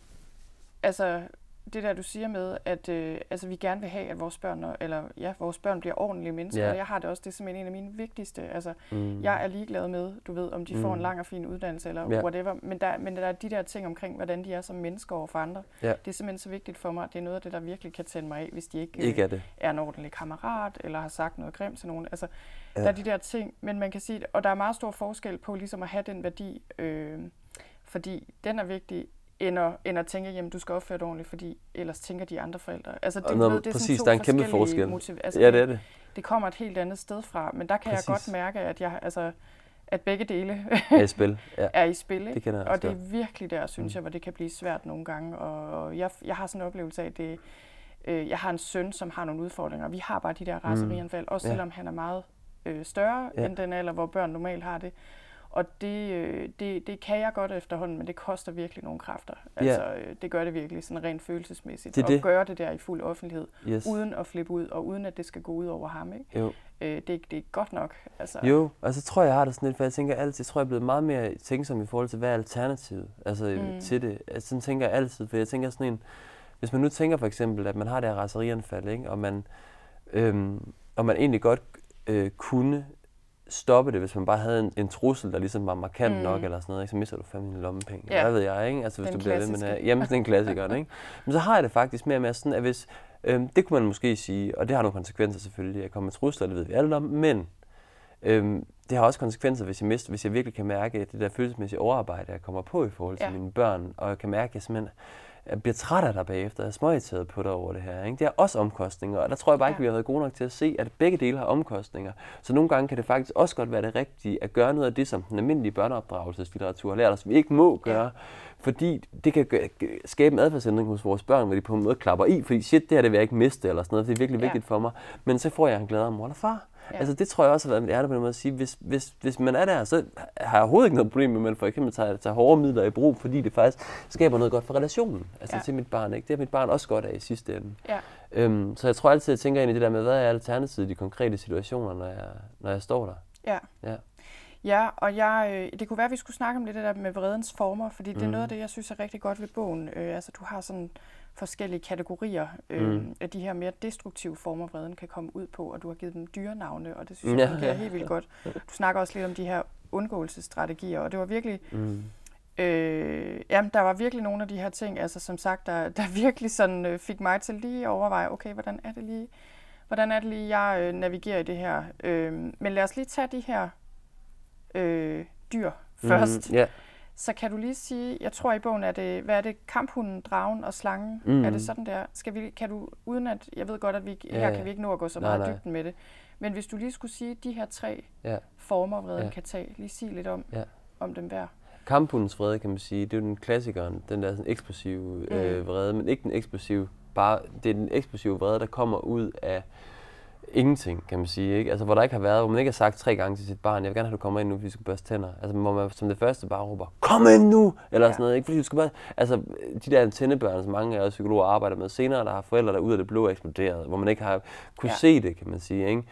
altså, det der, du siger med, at øh, altså, vi gerne vil have, at vores børn, eller ja, vores børn bliver ordentlige mennesker, og jeg har det også, det er simpelthen en af mine vigtigste. Altså, mm, jeg er ligeglad med, du ved, om de får en Mm. lang og fin uddannelse, eller Ja. whatever, men der, men der er de der ting omkring, hvordan de er som mennesker over for andre. Ja. Det er simpelthen så vigtigt for mig, det er noget af det, der virkelig kan tænde mig af, hvis de ikke, øh, ikke er det. er en ordentlig kammerat, eller har sagt noget grimt til nogen. Altså. Ja. der er de der ting, men man kan sige, og der er meget stor forskel på ligesom at have den værdi, øh, fordi den er vigtig, end at, end at tænke, jamen du skal opføre dig ordentligt, fordi ellers tænker de andre forældre. Altså, det, når- ved, det er præcis, sådan der er en kæmpe forskel. Motiv- altså, Ja, det er det. det kommer et helt andet sted fra, men der kan Præcis. jeg godt mærke, at jeg, altså, at begge dele er i spil. Ja. er i spil. Ikke? Det kender jeg og også det er virkelig der, synes jeg, hvor det kan blive svært nogle gange. Og jeg, jeg har sådan en oplevelse af, at det, øh, jeg har en søn, som har nogle udfordringer. Vi har bare de der raserianfald, også Ja. selvom han er meget øh, større Ja. end den alder, hvor børn normalt har det. Og det, øh, det, det kan jeg godt efterhånden, men det koster virkelig nogle kræfter. Altså, øh, det gør det virkelig sådan rent følelsesmæssigt. Det er at det. gøre det der i fuld offentlighed, Yes. uden at flippe ud, og uden at det skal gå ud over ham. Ikke? Jo. Øh, det, det er godt nok. Altså, Jo, og så tror jeg, jeg har det sådan lidt, for jeg tænker altid, jeg tror, jeg er blevet meget mere tænksom i forhold til, hvad er alternativet altså, Mm. mm. til det. Altså, sådan tænker jeg altid, for jeg tænker sådan en, hvis man nu tænker for eksempel, at man har det her raserianfald, ikke? Og, man, øhm, og man egentlig godt øh, kunne stoppe det, hvis man bare havde en, en trussel, der ligesom var markant Mm. nok, eller sådan noget, ikke? så mister du fandme dine lommepenge. Ja. Hvad ved jeg, ikke? Altså, hvis Den du bliver ved med klassiske. Jamen, det er en klassiker, ikke? Men så har jeg det faktisk mere med sådan, at hvis, øhm, det kunne man måske sige, og det har nogle konsekvenser selvfølgelig, at komme med trusler, det ved vi alle om, men øhm, det har også konsekvenser, hvis jeg mister, hvis jeg virkelig kan mærke, at det der følelsesmæssige overarbejde, jeg kommer på i forhold til ja. mine børn, og jeg kan mærke, at jeg simpelthen jeg bliver træt af dig bagefter, jeg er småirriteret på dig over det her. Ikke? Det er også omkostninger, og der tror jeg bare ikke, vi har været gode nok til at se, at begge dele har omkostninger. Så nogle gange kan det faktisk også godt være det rigtige at gøre noget af det, som den almindelige børneopdragelseslitteratur har lært os, vi ikke må gøre. Fordi det kan skabe en adfærdsændring hos vores børn, hvor de på en måde klapper i, fordi shit, det her det vil jeg ikke miste, eller sådan noget, det er virkelig Ja. vigtigt for mig. Men så får jeg en glæde af mor eller far. Ja. Altså det tror jeg også har været mit ærne på den måde at sige, hvis, hvis, hvis man er der, så har jeg overhovedet ikke noget problem med, at man for eksempel tager, tager hårde midler i brug, fordi det faktisk skaber noget godt for relationen, altså Ja. til mit barn. Ikke? Det er mit barn også godt af i sidste ende. Ja. Øhm, så jeg tror altid, at jeg tænker ind i det der med, hvad er alternativet i de konkrete situationer, når jeg, når jeg står der. Ja. Ja. Ja, og jeg, øh, det kunne være, at vi skulle snakke om lidt det der med vredens former, fordi det er Mm. noget af det, jeg synes er rigtig godt ved bogen. Øh, altså, du har sådan forskellige kategorier øh, Mm. af de her mere destruktive former, vreden kan komme ud på, og du har givet dem dyrenavne, og det synes jeg Ja. fungerer helt vildt godt. Du snakker også lidt om de her undgåelsesstrategier, og det var virkelig, Mm. øh, jamen, der var virkelig nogle af de her ting, altså som sagt, der, der virkelig sådan øh, fik mig til lige at overveje, okay, hvordan er det lige, hvordan er det lige, jeg øh, navigerer i det her. Øh, men lad os lige tage de her øh, dyr først. Mm, ja. Så kan du lige sige, jeg tror i bogen er det, hvad er det, kamphunden, dragen og slangen? Mm. Er det sådan der? Skal vi, kan du, uden at, jeg ved godt, at vi, Ja, her ja. kan vi ikke nå at gå så Nej, meget nej. dybden med det, men hvis du lige skulle sige de her tre Ja. former, vreden Ja. kan tage, lige sige lidt om, Ja. om dem hver. Kamphundens vrede, kan man sige, det er jo den klassikeren, den der sådan eksplosive øh, Mm. vrede, men ikke den eksplosive, bare, det er den eksplosive vrede, der kommer ud af ingenting, kan man sige. Ikke? Altså, hvor der ikke har været, hvor man ikke har sagt tre gange til sit barn, jeg vil gerne have, at du kommer ind nu, fordi du skal børste tænder. Altså, hvor man som det første bare råber, kom ind nu! Eller Ja. sådan noget, ikke? Fordi du skal bare, altså, de der antennebørn, som mange af os psykologer arbejder med senere, der har forældre, der ud af det blå er eksploderet, hvor man ikke har kunne Ja. se det, kan man sige, ikke?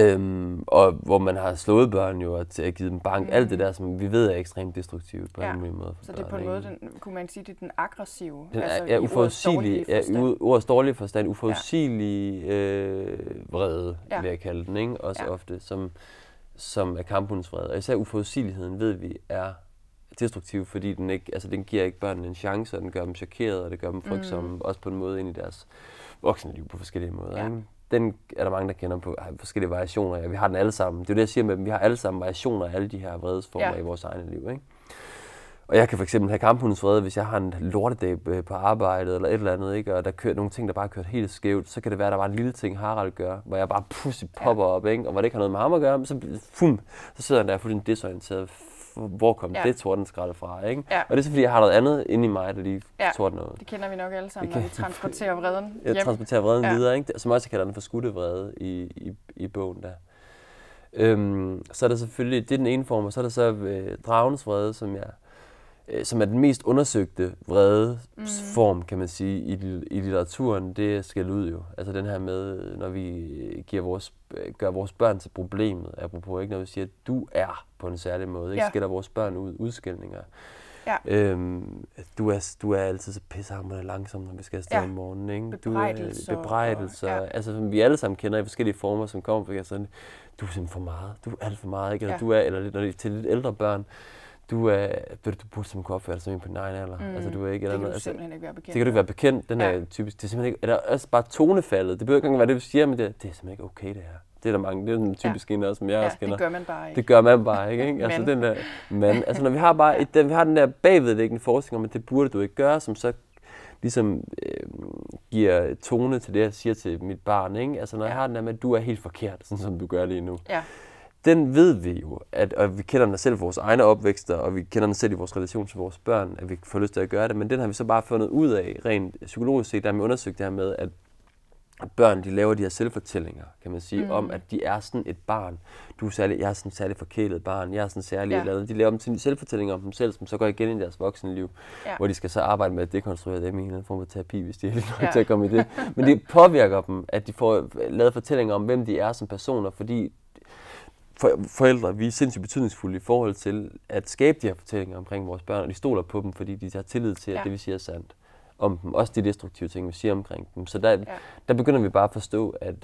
Øhm, og hvor man har slået børn jo og t- givet dem bank, mm. alt det der, som vi ved er ekstremt destruktivt på Ja. en måde. Så det er på en måde, den, kunne man sige, det er den aggressive. Den altså er, ja, ordets uforudsigelig, dårlige ja, ordets dårlige forstand, uforudsigelig øh, vrede, Ja. ja. vil jeg kalde den, ikke? Også Ja. ja. ofte, som, som er kamphundens vrede. Og især uforudsigeligheden ved vi er destruktiv, fordi den, ikke, altså, den giver ikke børnene en chance, og den gør dem chokerede, og det gør dem frygtsomme, mm. også på en måde ind i deres voksenliv på forskellige måder. Ja. Ikke? Den er der mange, der kender på har forskellige variationer. Ja, vi har den alle sammen. Det er jo det, jeg siger med dem. Vi har alle sammen variationer af alle de her vredesformer Ja. i vores egne liv. Ikke? Og jeg kan for eksempel have kamphundens vrede, hvis jeg har en lortedag øh, på arbejdet eller et eller andet, ikke? og der kører nogle ting, der bare kørt helt skævt, så kan det være, at der var en lille ting, Harald gør, hvor jeg bare pludselig popper ja. op, ikke? og hvor det ikke har noget med ham at gøre, så, fum, så sidder han der fuldstændig desorienteret. Hvor kom Ja. det tordenskrald fra? Ikke? Ja. Og det er så, fordi jeg har noget andet inde i mig, der lige Ja. tordner noget. Det kender vi nok alle sammen, når vi transporterer vreden Jeg hjem. transporterer vreden ja. videre, ikke? som også kalder den for skudte vrede i, i, i bogen der. Øhm, så er der selvfølgelig, det er den ene form, og så er der så øh, dragens vrede, som, jeg, øh, som er den mest undersøgte vrede Mm. form, kan man sige, i, i litteraturen. Det skæld ud jo. Altså den her med, når vi giver vores, gør vores børn til problemet, apropos ikke, når vi siger, at du er på en særlig måde, ikke Ja. skælder vores børn ud, udskældninger. Ja. Øhm, du, er, du er altid så pissehammerende langsom, når vi skal afsted Ja. om morgenen. Ikke? Du er, bebrejdelser. og- ja. Altså, som vi alle sammen kender i forskellige former, som kommer fra sådan, du er simpelthen for meget. Du er alt for meget. Ikke? Eller, Ja. du er, eller når det er til lidt ældre børn, du er, du, du burde simpelthen kunne opføre dig som en på din egen alder. Mm. Altså, du er ikke, Det kan noget, du altså, simpelthen ikke være bekendt. det kan du ikke være bekendt. Den Ja. er typisk, det er simpelthen ikke, eller også bare tonefaldet. Det behøver ikke engang være det, du siger, men det, det er simpelthen ikke okay, det her. Det er der mange, det er den typiske en også, som jeg Ja, også kender. det gør man bare ikke. Det gør man bare ikke, ikke? Altså Men. den der mand. Altså når vi har bare et, den, vi har den der bagvedliggende forestilling om, at det burde du ikke gøre, som så ligesom øh, giver tone til det, jeg siger til mit barn, ikke? Altså når ja. jeg Ja. har den der med, at du er helt forkert, sådan som du gør lige nu. Ja. Den ved vi jo, at, og vi kender den selv vores egne opvækster, og vi kender den selv i vores relation til vores børn, at vi får lyst til at gøre det, men den har vi så bare fundet ud af, rent psykologisk set, der har vi undersøgt det her med, at børn, de laver de her selvfortællinger, kan man sige, mm. om at de er sådan et barn. Du er særlig, jeg er sådan et særligt forkælet barn, jeg er sådan særlig ja. eller andet. De laver dem til selvfortællinger om dem selv, som så går igen i deres voksenliv, ja. hvor de skal så arbejde med at dekonstruere dem i en form for terapi, hvis de er nok ja. til at komme i det. Men det påvirker dem, at de får lavet fortællinger om, hvem de er som personer, fordi for, forældre, vi er sindssygt betydningsfulde i forhold til at skabe de her fortællinger omkring vores børn, og de stoler på dem, fordi de har tillid til, at ja. det vi siger er sandt om dem. Også de destruktive ting, vi siger omkring dem. Så der, ja. der begynder vi bare at forstå, at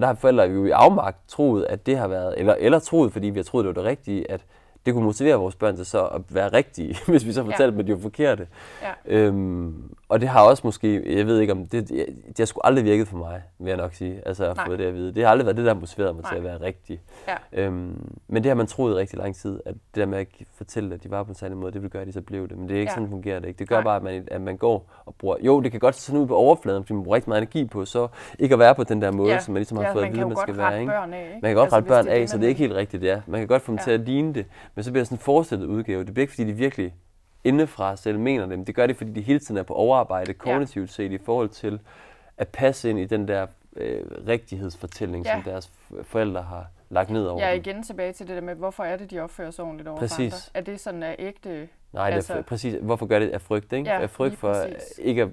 der har forældre jo i afmagt troet, at det har været, eller, eller troet, fordi vi har troet, det var det rigtige, at det kunne motivere vores børn til så at være rigtige, hvis vi så fortalte ja. dem, at de var forkerte. Ja. Øhm, og det har også måske, jeg ved ikke om, det, det har sgu aldrig virket for mig, vil jeg nok sige, altså at få det at vide. Det har aldrig været det, der har motiveret mig Nej. til at være rigtig. Ja. Øhm, men det har man troet rigtig lang tid, at det der med at fortælle, at de var på en særlig måde, det vil gøre, at de så blev det. Men det er ikke ja. sådan, det fungerer det ikke. Det gør Nej. bare, at man, at man går og bruger, jo, det kan godt se sådan ud på overfladen, fordi man bruger rigtig meget energi på, så ikke at være på den der måde, ja. som man ligesom har ja, fået at vide, man skal være. Ikke? Af, ikke? Man kan godt altså, rette børn af, så det er ikke helt rigtigt, ja. Man kan godt få dem ja. til at ligne det, men så bliver det sådan en forestillet udgave. Det bliver ikke, fordi de virkelig indefra selv mener det, men det gør det, fordi de hele tiden er på overarbejde kognitivt set i forhold til at passe ind i den der øh, rigtighedsfortælling, ja. som deres forældre har lagt ned over Ja, igen tilbage til det der med, hvorfor er det, de opfører sig ordentligt over Præcis. andre? Er det sådan, at ægte Nej, altså... det er altså- præcis. Hvorfor gør det af frygt, ikke? Ja, af frygt for præcis. ikke at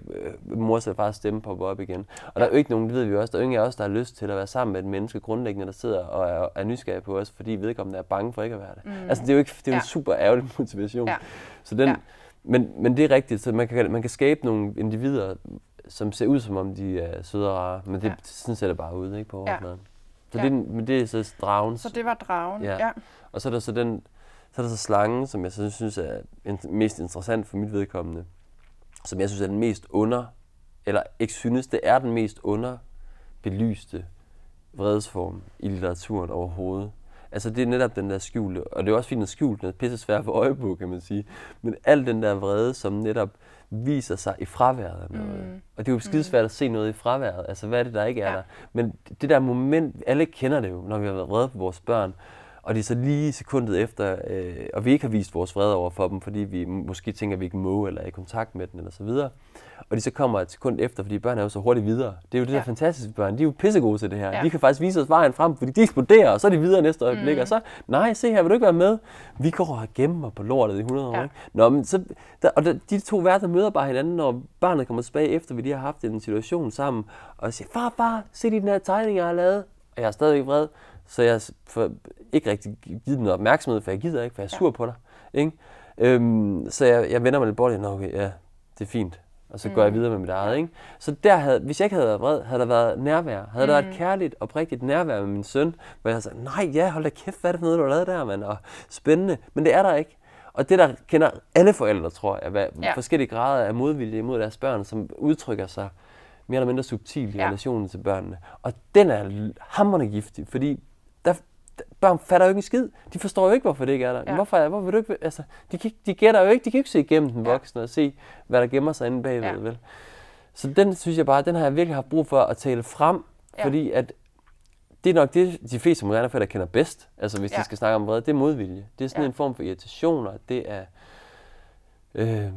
øh, mors eller fars stemme popper op igen. Og ja. der er jo ikke nogen, det ved vi også, der er ingen af os, der har lyst til at være sammen med et menneske grundlæggende, der sidder og er, er nysgerrig på os, fordi vedkommende er bange for ikke at være det. Mm. Altså, det er jo ikke, det er ja. en super ærgerlig motivation. Ja. Så den, ja. men, men det er rigtigt, så man kan, man kan skabe nogle individer, som ser ud som om de er søde og rare, men det, ja. sådan ser det bare ud, ikke, på overfladen. Ja. Så ja. det, men det er så dragen. Så det var dragen, ja. ja. Og så er der så den, så er der så slangen, som jeg så synes er mest interessant for mit vedkommende. Som jeg synes er den mest under, eller ikke synes, det er den mest underbelyste vredesform i litteraturen overhovedet. Altså det er netop den der skjulte, og det er også fint at skjult, den er pisse svært for øje på, kan man sige. Men al den der vrede, som netop viser sig i fraværet af noget. Mm. Og det er jo skidesvært at se noget i fraværet. Altså hvad er det, der ikke er ja. der? Men det der moment, alle kender det jo, når vi har været vrede på vores børn. Og det er så lige sekundet efter, øh, og vi ikke har vist vores vrede over for dem, fordi vi måske tænker, at vi ikke må, eller er i kontakt med den, eller så videre. Og de så kommer et sekund efter, fordi børn er jo så hurtigt videre. Det er jo det ja. der fantastiske børn. De er jo pissegode til det her. Ja. De kan faktisk vise os vejen frem, fordi de eksploderer, og så er de videre næste øjeblik. Mm. Og så, nej, se her, vil du ikke være med? Vi går og gemmer på lortet i 100 år. Ja. Ikke? Nå, men så, der, og der, de to værter møder bare hinanden, når barnet kommer tilbage efter, vi lige har haft en situation sammen, og siger, far, far, se de den her tegning, jeg har lavet. Og jeg er stadigvæk vred. Så jeg får ikke rigtig givet noget opmærksomhed, for jeg gider ikke, for jeg er sur på dig. Ikke? Øhm, så jeg, jeg vender mig lidt bort, og okay, ja, det er fint. Og så mm. går jeg mm. videre med mit eget. Ikke? Så der havde, hvis jeg ikke havde været vred, havde der været nærvær. Havde mm. der været et mm. kærligt, oprigtigt nærvær med min søn, hvor jeg havde sagt, nej, ja, hold da kæft, hvad er det for noget, du har lavet der, mand? Og spændende. Men det er der ikke. Og det, der kender alle forældre, tror jeg, hvad, ja. forskellige grader af modvilje imod deres børn, som udtrykker sig mere eller mindre subtilt i ja. relationen til børnene. Og den er hammerende giftig, fordi der, børn fatter jo ikke en skid. De forstår jo ikke, hvorfor det ikke er der. Ja. Hvorfor, hvorfor vil du ikke, altså, de, kan, de gætter jo ikke, de kan ikke se igennem den voksne ja. og se, hvad der gemmer sig inde bagved. Ja. Vel? Så den synes jeg bare, den har jeg virkelig haft brug for at tale frem, ja. fordi at det er nok det, de fleste moderne forældre kender bedst, altså hvis ja. de skal snakke om vrede, det er modvilje. Det er sådan ja. en form for irritationer, det er øh,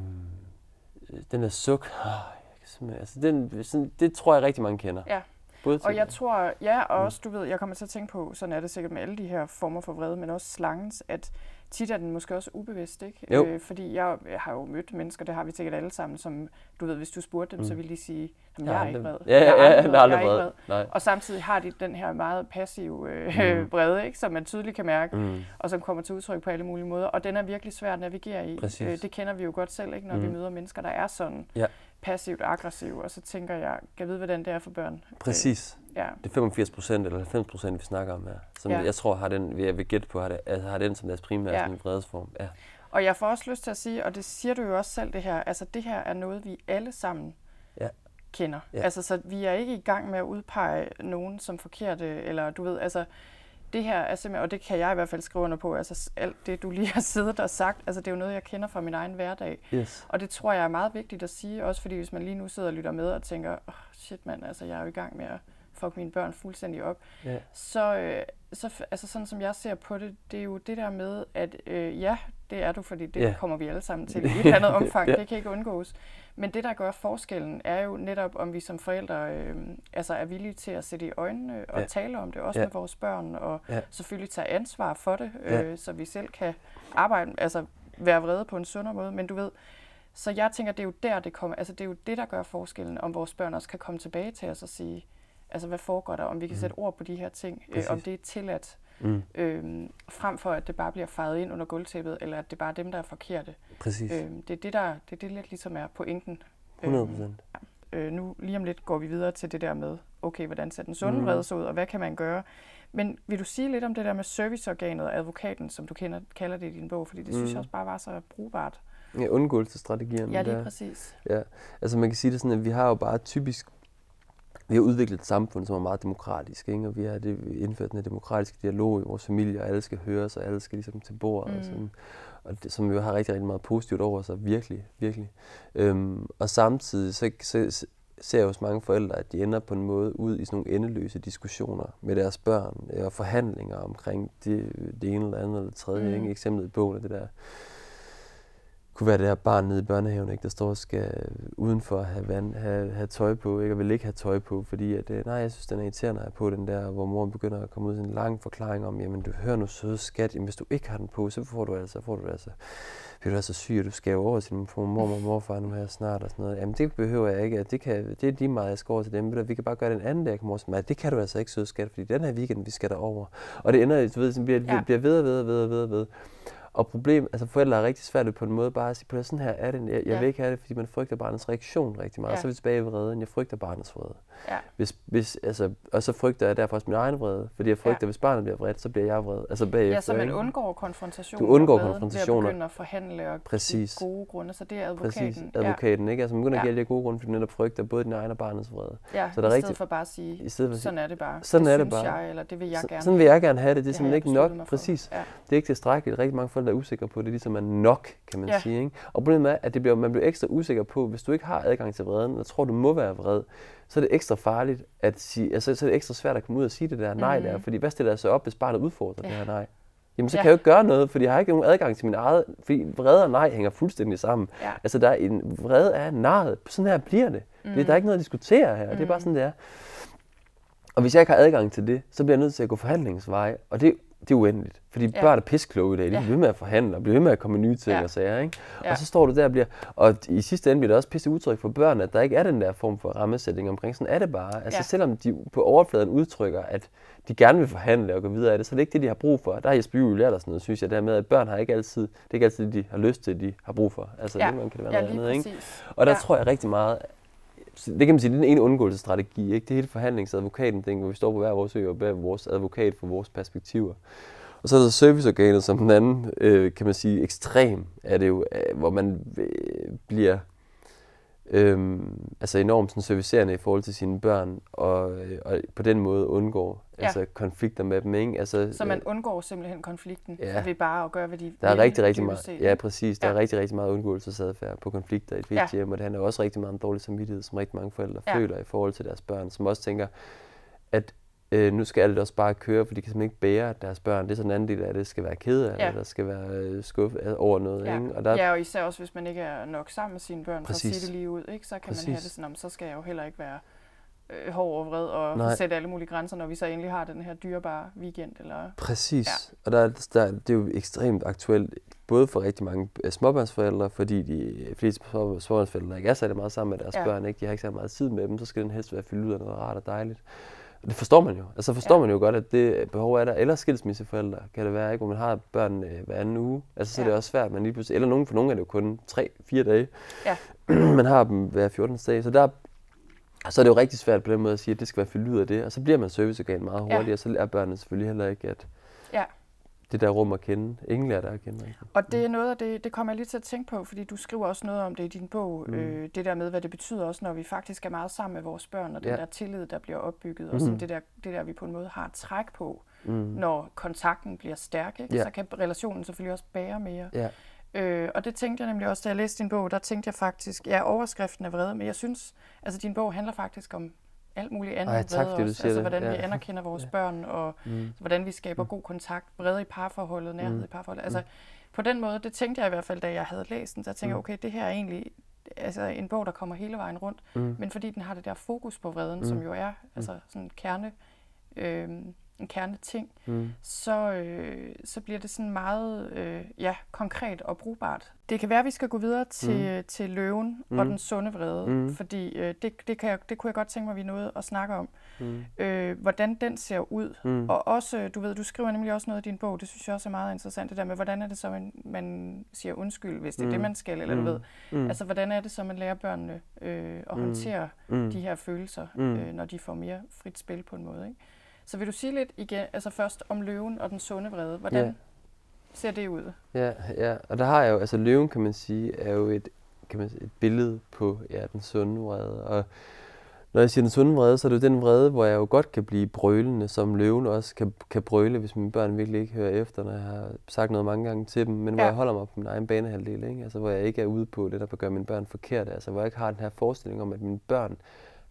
den der suk, altså den, sådan, det tror jeg rigtig mange kender. Ja. Både og jeg tror, ja, og mm. også, du ved, jeg kommer til at tænke på, sådan er det sikkert med alle de her former for vrede, men også slangens, at tit er den måske også ubevidst, ikke? Jo. Øh, fordi jeg, har jo mødt mennesker, det har vi sikkert alle sammen, som, du ved, hvis du spurgte dem, mm. så ville de sige, jeg, jeg er ikke vred. Ja, ja, ja, jeg er aldrig vred. vred. Og samtidig har de den her meget passive øh, mm. vrede, ikke? som man tydeligt kan mærke, mm. og som kommer til udtryk på alle mulige måder. Og den er virkelig svær at navigere i. Øh, det kender vi jo godt selv, ikke? når mm. vi møder mennesker, der er sådan. Ja passivt aggressiv, og så tænker jeg, kan jeg vide, hvordan det er for børn? Præcis. Øh, ja. Det er 85 procent eller 90 procent, vi snakker om her, som ja. jeg tror, har den, jeg vil gætte på, har, det, altså, har den som deres primære ja. vredesform. Ja. Og jeg får også lyst til at sige, og det siger du jo også selv det her, altså det her er noget, vi alle sammen ja. kender. Ja. Altså så vi er ikke i gang med at udpege nogen som forkerte, eller du ved, altså det her er simpelthen, og det kan jeg i hvert fald skrive under på, altså alt det, du lige har siddet og sagt, altså det er jo noget, jeg kender fra min egen hverdag. Yes. Og det tror jeg er meget vigtigt at sige, også fordi hvis man lige nu sidder og lytter med og tænker, oh, shit mand, altså jeg er jo i gang med at fuck mine børn fuldstændig op, yeah. så øh, så, altså sådan som jeg ser på det, det er jo det der med, at øh, ja, det er du, fordi det Ja. kommer vi alle sammen til i et eller andet omfang, Ja. det kan ikke undgås. Men det, der gør forskellen, er jo netop, om vi som forældre øh, altså er villige til at sætte i øjnene og Ja. tale om det, også Ja. med vores børn, og Ja. selvfølgelig tage ansvar for det, øh, Ja. så vi selv kan arbejde, altså være vrede på en sundere måde. Men du ved, så jeg tænker, det er jo der, det kommer, altså det er jo det, der gør forskellen, om vores børn også kan komme tilbage til os og sige, altså hvad foregår der, om vi kan sætte ord på de her ting, øh, om det er tilladt, Mm, øh, frem for at det bare bliver fejet ind under gulvtæppet, eller at det bare er dem, der er forkerte. præcis. Øh, det er det, der, det er det lidt ligesom er pointen. 100 procent. Øh, nu lige om lidt går vi videre til det der med, okay, hvordan ser den sunde Mm. vrede så ud, og hvad kan man gøre? Men vil du sige lidt om det der med serviceorganet og advokaten, som du kender, kalder det i din bog? Fordi det synes Mm. jeg også bare var så brugbart. Ja, undgåelsesstrategierne. Ja, lige der. præcis. Ja, altså man kan sige det sådan, at vi har jo bare typisk, vi har udviklet et samfund, som er meget demokratisk, ikke? og vi har det, indført den demokratiske dialog i vores familie, og alle skal høres, og alle skal ligesom til bordet, mm. og, sådan, og det, som jo har rigtig, rigtig meget positivt over sig, virkelig, virkelig. Øhm, og samtidig så, så, ser jeg hos mange forældre, at de ender på en måde ud i sådan nogle endeløse diskussioner med deres børn, øh, og forhandlinger omkring det, det ene eller andet eller tredje. Mm. Ikke? Eksemplet i bogen er det der, kunne være det her barn nede i børnehaven, ikke, der står og skal udenfor have, vand, have, have tøj på, ikke, og vil ikke have tøj på, fordi at, øh, nej, jeg synes, den er irriterende at på den der, hvor mor begynder at komme ud i en lang forklaring om, jamen du hører nu søde skat, jamen hvis du ikke har den på, så får du altså, får du altså, bliver du altså syg, og du skal jo over til din mor og morfar nu her snart og sådan noget. Jamen det behøver jeg ikke, det, kan, det er lige meget, jeg skal over til dem, vi kan bare gøre det en anden dag, til mig. Det kan du altså ikke, søde skat, fordi den her weekend, vi skal derover. Og det ender, du ved, sådan, bliver, ja. bliver ved og ved og ved og ved og ved. Og problem, altså forældre er rigtig svært ved på en måde bare at sige, på sådan her er det, jeg, jeg Ja. vil ikke have det, fordi man frygter barnets reaktion rigtig meget. Ja. Så er vi tilbage ved vreden, jeg frygter barnets vrede. Ja. Hvis, hvis, altså, og så frygter jeg derfor også min egen vrede, fordi jeg frygter, Ja. ja. hvis barnet bliver vredt, så bliver jeg vred. Altså bagefter, Ja, så man ikke? undgår konfrontationer. Du undgår og vrede konfrontationer. Ved at begynde at forhandle og Præcis. gode grunde, så det er advokaten. Præcis, advokaten, ikke? Altså man begynder Ja. at give gode grunde, fordi du netop frygter både din egen og barnets vrede. Ja, ja Så der er i stedet rigtig- for bare at sige, I stedet for at sige, sådan er det bare. Sådan det er det bare. jeg, eller det vil jeg "Så- gerne. sådan vil jeg gerne have det, det er Det simpelthen ikke nok. mig for." Præcis. Ja. Det er ikke tilstrækkeligt. Rigtig mange forældre er usikre på, det ligesom er nok, kan man Ja. sige. Ikke? Og problemet er, at det bliver, man bliver ekstra usikker på, hvis du ikke har adgang til vreden, og tror, du må være vred, så er det ekstra farligt at sige, altså, så er det ekstra svært at komme ud og sige det der nej Mhm. der, fordi hvad stiller jeg så op, hvis barnet udfordrer det Ja. her nej? Jamen, så Ja. kan jeg jo ikke gøre noget, fordi jeg har ikke nogen adgang til min eget, fordi vrede og nej hænger fuldstændig sammen. Ja. Altså, der er en vrede er narret. Sådan her bliver det. Mm. det. Der er ikke noget at diskutere her. Mm. Det er bare sådan, det er. Og hvis jeg ikke har adgang til det, så bliver jeg nødt til at gå forhandlingsveje. Og det, det er uendeligt. Fordi Ja. børn er piskloge i dag. De Ja. bliver ved med at forhandle og bliver ved med at komme med nye ting Ja. og sager. Ikke? Ja. Og så står du der og bliver... Og i sidste ende bliver det også pisse utryg for børn, at der ikke er den der form for rammesætning omkring. Sådan er det bare. Altså Ja. selvom de på overfladen udtrykker, at de gerne vil forhandle og gå videre af det, så er det ikke det, de har brug for. Der har Jesper Juhl lært os noget, synes jeg, der med, at børn har ikke altid, det er ikke altid det, de har lyst til, de har brug for. Altså Ja. nogle gange kan det være Ja, noget andet, ikke? Og der Ja. tror jeg rigtig meget, det kan man sige, det er den ene undgåelsesstrategi, ikke? Det er hele forhandlingsadvokaten ting, hvor vi står på hver vores ø og bærer vores advokat for vores perspektiver. Og så er der serviceorganet som den anden, øh, kan man sige, ekstrem er det jo, øh, hvor man øh, bliver øh, altså enormt sådan, servicerende i forhold til sine børn, og, øh, og på den måde undgår Ja. altså konflikter med dem, ikke? Altså, Så man undgår simpelthen konflikten Ja. ved bare at gøre, hvad de der er vil, rigtig, rigtig meget, set, ja præcis, der Ja. er rigtig, rigtig meget undgåelsesadfærd på konflikter i et Ja. hjem, og det handler også rigtig meget om dårlig samvittighed, som rigtig mange forældre ja. føler i forhold til deres børn, som også tænker, at øh, nu skal alt også bare køre, for de kan simpelthen ikke bære deres børn. Det er sådan en anden del af det, skal være ked af, Ja. eller skal være øh, skuffet over noget. Ja. Ikke? Og der, ja, og især også, hvis man ikke er nok sammen med sine børn, for at Præcis. sige det lige ud, ikke? så kan man have Præcis. det sådan, om, så skal jeg jo heller ikke være øh, hård og vred og Nej. sætte alle mulige grænser, når vi så endelig har den her dyrebare weekend. Eller... Præcis. Ja. Og der, er- der, det er jo ekstremt aktuelt, både for rigtig mange øh, småbørnsforældre, fordi de fleste små- småbørnsforældre ikke er særlig meget sammen med deres ja. børn, ikke? de har ikke så meget tid med dem, så skal den helst være fyldt ud af noget rart og dejligt. Og det forstår man jo. Altså forstår Ja. ja. man jo godt, at det behov er der. Eller skilsmisseforældre kan det være, ikke? hvor man har børn øh, hver anden uge. Altså så er Ja. det også svært, man lige pludselig, eller nogen, for nogle er det jo kun 3-4 dage. Ja. man har dem hver 14. dag, så der så er det jo rigtig svært på den måde at sige, at det skal være fyldt ud af det, og så bliver man serviceorgan meget Ja. hurtigt, og så lærer børnene selvfølgelig heller ikke, at Ja. Det der rum at kende. Ingen lærer der at kende. Og det er noget af det, det kommer jeg lige til at tænke på, fordi du skriver også noget om det i din bog, mm. Mm. øh, det der med, hvad det betyder også, når vi faktisk er meget sammen med vores børn, og den Ja. der tillid, der bliver opbygget, og sådan Mhm. det, der, det der, vi på en måde har et træk på, Mm. når kontakten bliver stærk, ikke? Ja. så kan relationen selvfølgelig også bære mere. Ja. Øh, og det tænkte jeg nemlig også, da jeg læste din bog, der tænkte jeg faktisk, ja, overskriften er vrede, men jeg synes, altså din bog handler faktisk om alt muligt andet Ej, tak, fordi du også. siger Altså, det. hvordan vi Ja. anerkender vores Ja. børn, og Mm. hvordan vi skaber Mm. god kontakt, brede i parforholdet, nærhed Mm. i parforholdet. Altså, på den måde, det tænkte jeg i hvert fald, da jeg havde læst den, så tænkte jeg, Mm. okay, det her er egentlig altså, en bog, der kommer hele vejen rundt, Mm. men fordi den har det der fokus på vreden, Mm. som jo er altså, sådan en kerne, øh, en kerneting, Mm. så, øh, så bliver det sådan meget øh, ja, konkret og brugbart. Det kan være, at vi skal gå videre til, mm. til løven mm. og Mm. den sunde vrede, Mm. fordi øh, det, det, kan jeg, det kunne jeg godt tænke mig, at vi nåede at snakke om, Mm. øh, hvordan den ser ud. Mm. Og også, øh, du ved, du skriver nemlig også noget i din bog, det synes jeg også er meget interessant, det der med, hvordan er det så, man, man siger undskyld, hvis det er Mm. det, man skal, eller du Mm. ved. Mm. Altså, hvordan er det så, man lærer børnene øh, at Mm. håndtere Mm. de her følelser, Mm. øh, når de får mere frit spil på en måde, ikke? Så vil du sige lidt igen, altså først om løven og den sunde vrede. Hvordan Ja. ser det ud? Ja, ja, og der har jeg jo, altså løven kan man sige, er jo et, kan man sige, et billede på ja, den sunde vrede. Og når jeg siger den sunde vrede, så er det jo den vrede, hvor jeg jo godt kan blive brølende, som løven også kan, kan brøle, hvis mine børn virkelig ikke hører efter, når jeg har sagt noget mange gange til dem, men hvor Ja. jeg holder mig på min egen banehalvdel, ikke? Altså, hvor jeg ikke er ude på det, der gør mine børn forkerte, altså hvor jeg ikke har den her forestilling om, at mine børn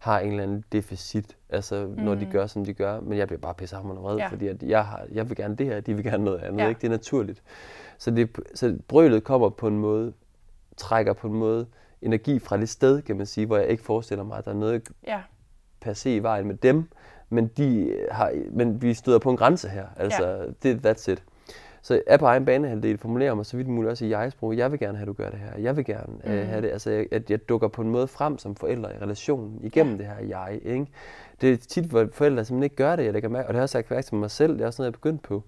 har en eller anden deficit, altså mm. når de Mm. gør, som de gør, men jeg bliver bare pissehammerende vred, Ja. fordi at jeg, har, jeg vil gerne det her, de vil gerne noget andet, Ja. ikke? Det er naturligt. Så, det, så brølet kommer på en måde, trækker på en måde energi fra det sted, kan man sige, hvor jeg ikke forestiller mig, at der er noget Ja, per se i vejen med dem, men, de har, men vi støder på en grænse her. Altså, ja. det, that's it. Så jeg er på egen banehalvdel, formulerer mig så vidt muligt også i jeg-sprog. Jeg vil gerne have, at du gør det her. Jeg vil gerne mm. Mhm. uh, have det. Altså, jeg, at jeg dukker på en måde frem som forældre i relationen igennem ja. det her jeg. Ikke? Det er tit, hvor forældre simpelthen ikke gør det, jeg lægger mærke, og det har jeg også sagt til mig selv. Det er også noget, jeg er begyndt på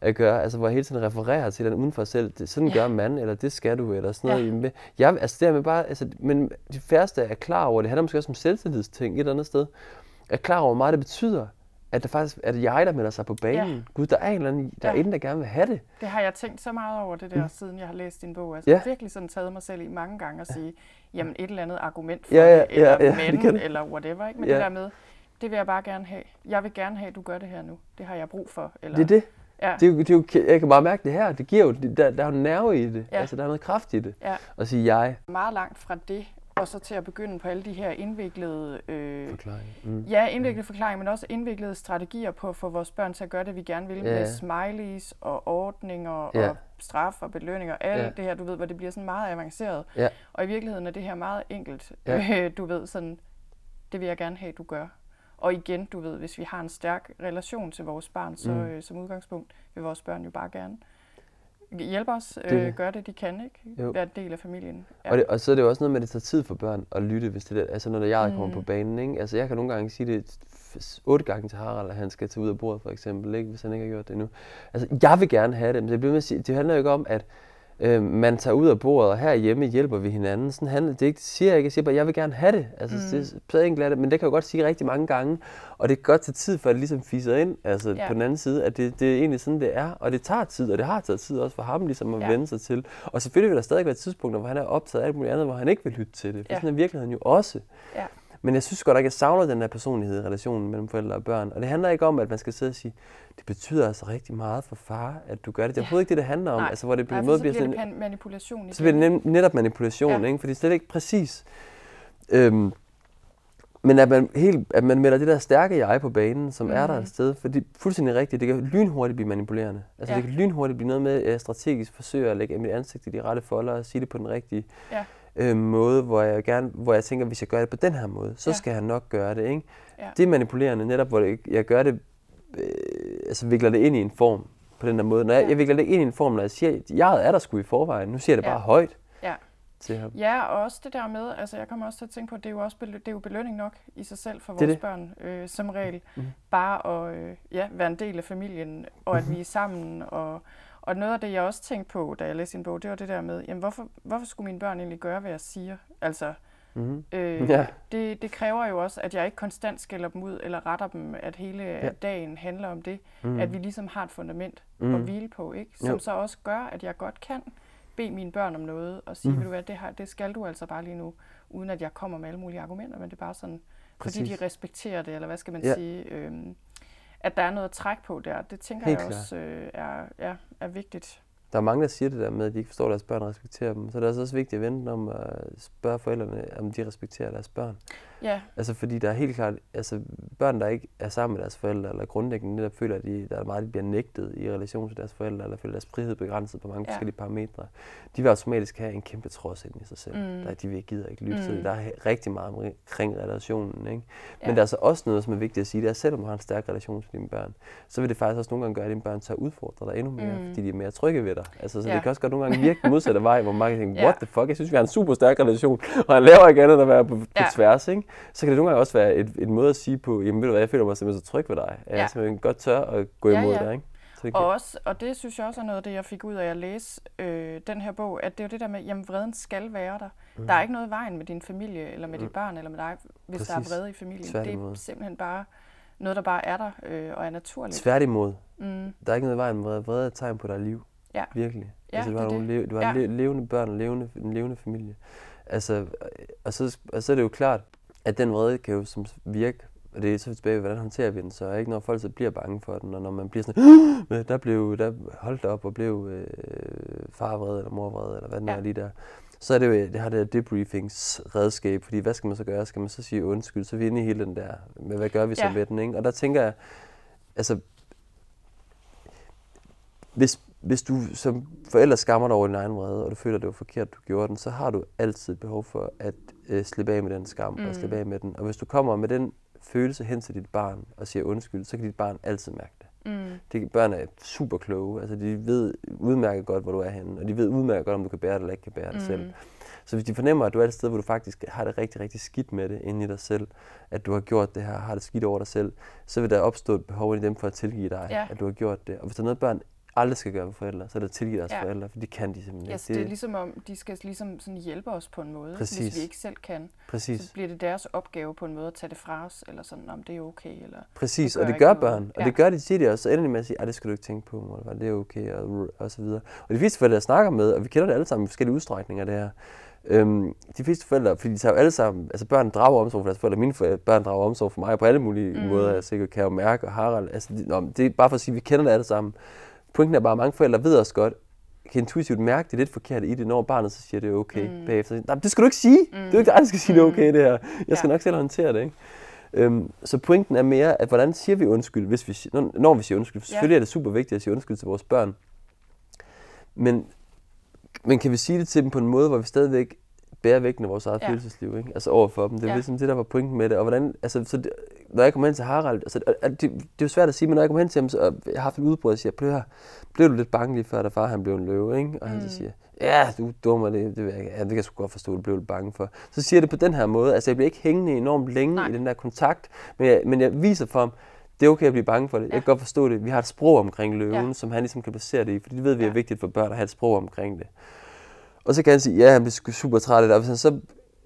at gøre, altså hvor jeg hele tiden refererer til den uden for selv. Det, sådan Ja. gør man, eller det skal du, eller sådan noget. Ja. Jeg, altså det er med bare, altså, men de færreste er klar over, det handler måske også om selvtillidsting et eller andet sted, er klar over, hvor meget det betyder, at det faktisk er det jeg, der melder sig på banen. Ja. Gud, der er en eller anden Ja. derinde, der gerne vil have det. det har jeg tænkt så meget over det der, mm. siden jeg har læst din bog. Altså, Ja. jeg har virkelig sådan taget mig selv i mange gange at sige, jamen et eller andet argument for Ja, ja, det, eller ja, ja, det men, kan- eller whatever. Ikke? Men Ja. det der med, det vil jeg bare gerne have. Jeg vil gerne have, at du gør det her nu. Det har jeg brug for. Eller, Det er det. Ja, det, er jo, det er jo, jeg kan bare mærke det her. Det giver jo, der, der er jo nerve i det. Ja. Altså, der er noget kraft i det. ja. At sige jeg. Meget langt fra det, og så til at begynde på alle de her indviklede øh, Forklaring. Mm. Ja, indviklede forklaringer, men også indviklede strategier på at få vores børn til at gøre det, vi gerne vil, Ja, med smileys og ordninger Ja. og straf og belønninger, alt Ja. det her, du ved, hvor det bliver sådan meget avanceret. Ja. Og i virkeligheden er det her meget enkelt. Ja. du ved, sådan, det vil jeg gerne have, du gør. Og igen, du ved, hvis vi har en stærk relation til vores barn, så Mm. øh, som udgangspunkt vil vores børn jo bare gerne hjælpe os, Det øh, gøre det, de kan, ikke? Jo. Være en del af familien. Ja. Og, det, og så er det jo også noget med, at det tager tid for børn at lytte, hvis det er, altså når jeg kommer Mm. på banen. Ikke? Altså jeg kan nogle gange sige det otte gange til Harald, at han skal tage ud af bordet for eksempel, ikke? hvis han ikke har gjort det endnu. Altså jeg vil gerne have det, men det, bliver med at sige, det handler jo ikke om, at øh, man tager ud af bordet, og herhjemme hjælper vi hinanden. Sådan handler det ikke. Det siger jeg ikke. Jeg siger bare, jeg vil gerne have det. Altså, Mm. det er enkelt det, men det kan jeg jo godt sige rigtig mange gange. Og det kan godt tage tid, før det ligesom fiser ind, altså Ja. på den anden side, at det, det er egentlig sådan, det er. Og det tager tid, og det har taget tid også for ham ligesom at ja. vende sig til. Og selvfølgelig vil der stadig være tidspunkter, hvor han er optaget af alt muligt andet, hvor han ikke vil lytte til det. For Ja. sådan er virkeligheden jo også. Ja. Men jeg synes godt, at jeg savner den der personlighed i relationen mellem forældre og børn. Og det handler ikke om, at man skal sidde og sige, det betyder altså rigtig meget for far, at du gør det. Det er Ja. overhovedet ikke det, det handler om. Nej. Altså, hvor det på Nej, måde så bliver bliver sådan, det manipulation igen. så bliver det nem, netop manipulation, Ja. ja. ikke? fordi det er slet ikke præcis. Øhm, men at man, helt, at man melder det der stærke jeg på banen, som mm. er der Mhm. et sted, for det er fuldstændig rigtigt, det kan lynhurtigt blive manipulerende. Altså Ja. det kan lynhurtigt blive noget med, at jeg strategisk forsøger at lægge mit ansigt i de rette folder og sige det på den rigtige Ja. Øh, måde, hvor jeg, gerne, hvor jeg tænker, hvis jeg gør det på den her måde, så Ja. skal han nok gøre det. Ikke? Ja. Det er manipulerende, netop hvor det, jeg gør det, øh, altså vikler det ind i en form på den der måde. Når jeg, Ja. jeg vikler det ind i en form, når jeg siger, jeg er der sgu i forvejen, nu siger jeg det Ja. bare højt Ja. til ham. Ja, og også det der med, altså jeg kommer også til at tænke på, at det er jo også belø- det er jo belønning nok i sig selv for Det vores det. børn, øh, som regel. Mhm. Bare at øh, ja, være en del af familien, og at vi er sammen. Og, og noget af det, jeg også tænkte på, da jeg læste en bog, det var det der med, jamen hvorfor, hvorfor skulle mine børn egentlig gøre, hvad jeg siger? Altså, Mm-hmm. øh, Ja. det, det kræver jo også, at jeg ikke konstant skælder dem ud, eller retter dem, at hele Ja. dagen handler om det. Mm. At vi ligesom har et fundament Mm. at hvile på, ikke? Som Jo. så også gør, at jeg godt kan bede mine børn om noget og sige, Mm. ved du hvad, det, her, det skal du altså bare lige nu, uden at jeg kommer med alle mulige argumenter, men det er bare sådan, fordi Præcis. de respekterer det, eller hvad skal man Ja. sige, øhm, at der er noget at trække på der. Det tænker Helt jeg klart. også øh, er, ja, er vigtigt. Der er mange, der siger det der med, at de ikke forstår, at deres børn respekterer dem. Så er det altså også vigtigt at vente om at spørge forældrene, om de respekterer deres børn. Ja. Altså fordi der er helt klart, altså børn, der ikke er sammen med deres forældre, eller grundlæggende netop føler, at de, der er meget, de bliver nægtet i relation til deres forældre, eller føler deres frihed begrænset på mange Ja. forskellige parametre, de vil automatisk have en kæmpe trods ind i sig selv. Mm. Der, de vil gider ikke lytte til Mm. det. Der er rigtig meget omkring relationen. Ikke? Ja. Men der er så også noget, som er vigtigt at sige, det er, at selvom du har en stærk relation til dine børn, så vil det faktisk også nogle gange gøre, at dine børn tager udfordre dig endnu mere, Mm. fordi de er mere trygge ved dig. Altså, så Ja. det kan også godt nogle gange virke den modsatte vej, hvor mange tænker, Ja. what the fuck, jeg synes, vi har en super stærk relation, og han laver ikke andet end at være på, på Ja. tværs. Ikke? Så kan det nogle gange også være et, et måde at sige på, jamen ved du hvad, jeg føler mig simpelthen så tryg ved dig, at Ja. jeg simpelthen godt tør at gå Ja, imod ja. dig. Ikke? Så det Og, også, og det synes jeg også er noget af det, jeg fik ud af at læse øh, den her bog, at det er jo det der med, jamen vreden skal være der. Mm. Der er ikke noget i vejen med din familie, eller med dit Mm. barn, eller med dig, hvis der Præcis. er vrede i familien. Det Tværtimod. er simpelthen bare noget, der bare er der, øh, og er naturligt. Tværtimod, Mm. der er ikke noget i vejen med vrede. Vrede er et tegn på, at der er liv. Ja. Virkelig. Ja, altså, du har, det nogle det. le- du har Ja. le- levende børn levende, en levende familie. Altså, og så, og så er det jo klart, at den vrede kan jo som virke, og det er så tilbage hvordan håndterer vi den så, ikke? Når folk så bliver bange for den, og når man bliver sådan, "Men der blev, der holdt op og blev øh, far vred, eller mor vred, eller hvad det nu Ja. er lige der. Så er det jo, det her debriefings-redskab, fordi hvad skal man så gøre? Skal man så sige undskyld? Så er vi inde i hele den der, med hvad gør vi så Ja. med den, ikke? Og der tænker jeg, altså, hvis, hvis du som forælder skammer dig over din egen vrede, og du føler, at det var forkert, du gjorde den, så har du altid behov for at øh, slippe af med den skam mm. Og slippe af med den. Og hvis du kommer med den følelse hen til dit barn og siger undskyld, så kan dit barn altid mærke det. Mm. De, børn er super kloge, altså de ved udmærket godt, hvor du er henne, og de ved udmærket godt, om du kan bære det eller ikke kan bære det mm. selv. Så hvis de fornemmer, at du er et sted, hvor du faktisk har det rigtig, rigtig skidt med det inde i dig selv, at du har gjort det her, har det skidt over dig selv, så vil der opstå et behov i dem for at tilgive dig, Ja. at du har gjort det. Og hvis der er noget, børn aldrig skal gøre ved forældre, så er det at tilgive deres Ja. forældre, for det kan de simpelthen Yes, ikke. det er ligesom om, de skal ligesom sådan hjælpe os på en måde, hvis Præcis. vi ikke selv kan. Præcis. Så bliver det deres opgave på en måde at tage det fra os, eller sådan, om det er okay, eller... Præcis, Det og det gør ikke noget. børn, og Ja. det gør de tit også. Så ender de med at sige, at det skal du ikke tænke på, mor, det er okay, og, og så videre. Og de fleste forældre, jeg snakker med, og vi kender det alle sammen i forskellige udstrækninger, det her. Øhm, de fleste forældre, fordi de tager jo alle sammen, altså børn drager omsorg for deres forældre, mine forældre, børn drager omsorg for mig på alle mulige Mm. måder, jeg sikkert kan jo mærke, og Harald, altså det, nå, det er bare for at sige, at vi kender det alle sammen. Pointen er bare, at mange forældre ved også godt, kan intuitivt mærke det lidt forkerte i det, når barnet så siger, det er okay Mm. mm. bagefter. Nej, det skal du ikke sige. Mm. Det er ikke dig, der skal sige, det er okay, det her. Jeg skal Ja. nok selv håndtere det, ikke? Øhm, så pointen er mere, at hvordan siger vi undskyld, hvis vi, når, når vi siger undskyld. Selvfølgelig er det super vigtigt at sige undskyld til vores børn. Men, men kan vi sige det til dem på en måde, hvor vi stadigvæk bærer vægten af vores eget Ja. følelsesliv, ikke? Altså over for dem. Det er Ja. ligesom det, der var pointen med det. Og hvordan, altså, så det, når jeg kommer hen til Harald, altså, det, det, er jo svært at sige, men når jeg kommer hen til ham, så, og jeg har haft et udbrud, og siger, blev, jeg, blev du lidt bange lige før, da far han blev en løve, ikke? Og han Mm. så siger, ja, du er dum, og det, det, jeg, ja, det kan jeg sgu godt forstå, du blev lidt bange for. Så siger jeg det på den her måde, altså jeg bliver ikke hængende enormt længe Nej. i den der kontakt, men jeg, men jeg viser for ham, det er okay at blive bange for det. Jeg Ja. kan godt forstå det. Vi har et sprog omkring løven, Ja. som han ligesom kan basere det i, fordi det ved vi er Ja. vigtigt for børn at have et sprog omkring det. Og så kan han sige, ja, han bliver super træt af det, og hvis han så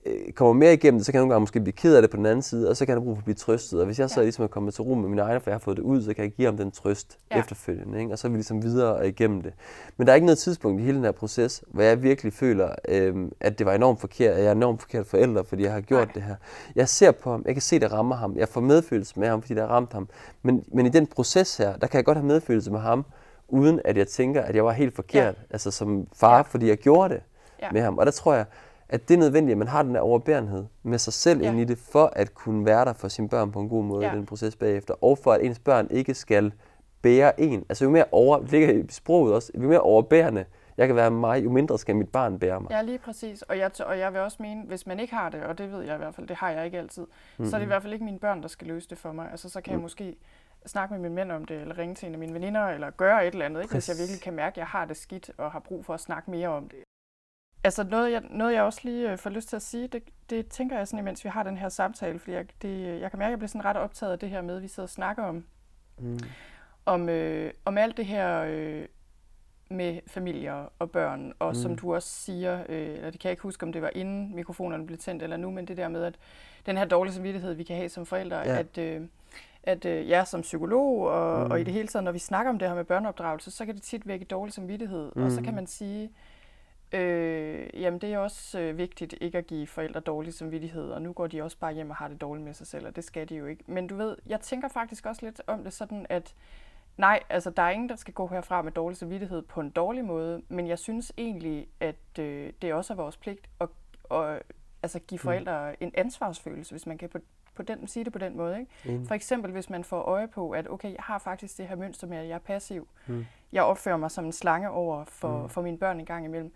øh, kommer mere igennem det, så kan han nogle gange måske blive ked af det på den anden side, og så kan han have brug for at blive trøstet. Og hvis jeg så Ja. ligesom er kommet til rum med mine egne, for jeg har fået det ud, så kan jeg give ham den trøst Ja. efterfølgende. Ikke? Og så er vi ligesom videre og igennem det. Men der er ikke noget tidspunkt i hele den her proces, hvor jeg virkelig føler, øh, at det var enormt forkert, at jeg er enormt forkert forælder, fordi jeg har gjort Nej. det her. Jeg ser på ham, jeg kan se, det rammer ham. Jeg får medfølelse med ham, fordi det har ramt ham. Men, men i den proces her, der kan jeg godt have medfølelse med ham, uden at jeg tænker, at jeg var helt forkert, ja. altså som far, Ja. fordi jeg gjorde det Ja. med ham. Og der tror jeg, at det er nødvendigt, at man har den der overbærenhed med sig selv Ja. ind i det, for at kunne være der for sine børn på en god måde Ja. i den proces bagefter, og for at ens børn ikke skal bære en. Altså jo mere over, det ligger i sproget også, jo mere overbærende jeg kan være mig, jo mindre skal mit barn bære mig. Ja, lige præcis. Og jeg, og jeg vil også mene, hvis man ikke har det, og det ved jeg i hvert fald, det har jeg ikke altid, mm-hmm. så er det i hvert fald ikke mine børn, der skal løse det for mig. Altså så kan jeg måske snakke med min mænd om det, eller ringe til en af mine veninder, eller gøre et eller andet, ikke? hvis jeg virkelig kan mærke, at jeg har det skidt, og har brug for at snakke mere om det. Altså noget, jeg, noget, jeg også lige øh, får lyst til at sige, det, det tænker jeg sådan, imens vi har den her samtale, fordi jeg, det, jeg kan mærke, at jeg bliver sådan ret optaget af det her med, at vi sidder og snakker om, Mm. om, øh, om alt det her øh, med familier og børn, og mm. som du også siger, øh, eller det kan jeg ikke huske, om det var inden mikrofonerne blev tændt eller nu, men det der med, at den her dårlige samvittighed, vi kan have som forældre, Ja. at, øh, at øh, jeg som psykolog, og, mm. Mm. og i det hele taget, når vi snakker om det her med børneopdragelse, så kan det tit vække dårlig samvittighed, mm. og så kan Mm. man sige, Øh, jamen det er også øh, vigtigt ikke at give forældre dårlig samvittighed, og nu går de også bare hjem og har det dårligt med sig selv, og det skal de jo ikke. Men du ved, jeg tænker faktisk også lidt om det sådan, at nej, altså der er ingen, der skal gå herfra med dårlig samvittighed på en dårlig måde, men jeg synes egentlig, at øh, det også er vores pligt at, at altså give forældre mm. en ansvarsfølelse, hvis man kan på, på den, sige det på den måde. Ikke? Mm. For eksempel, hvis man får øje på, at okay, jeg har faktisk det her mønster med, at jeg er passiv. Mm. Jeg opfører mig som en slange over for, mm. for mine børn en gang imellem.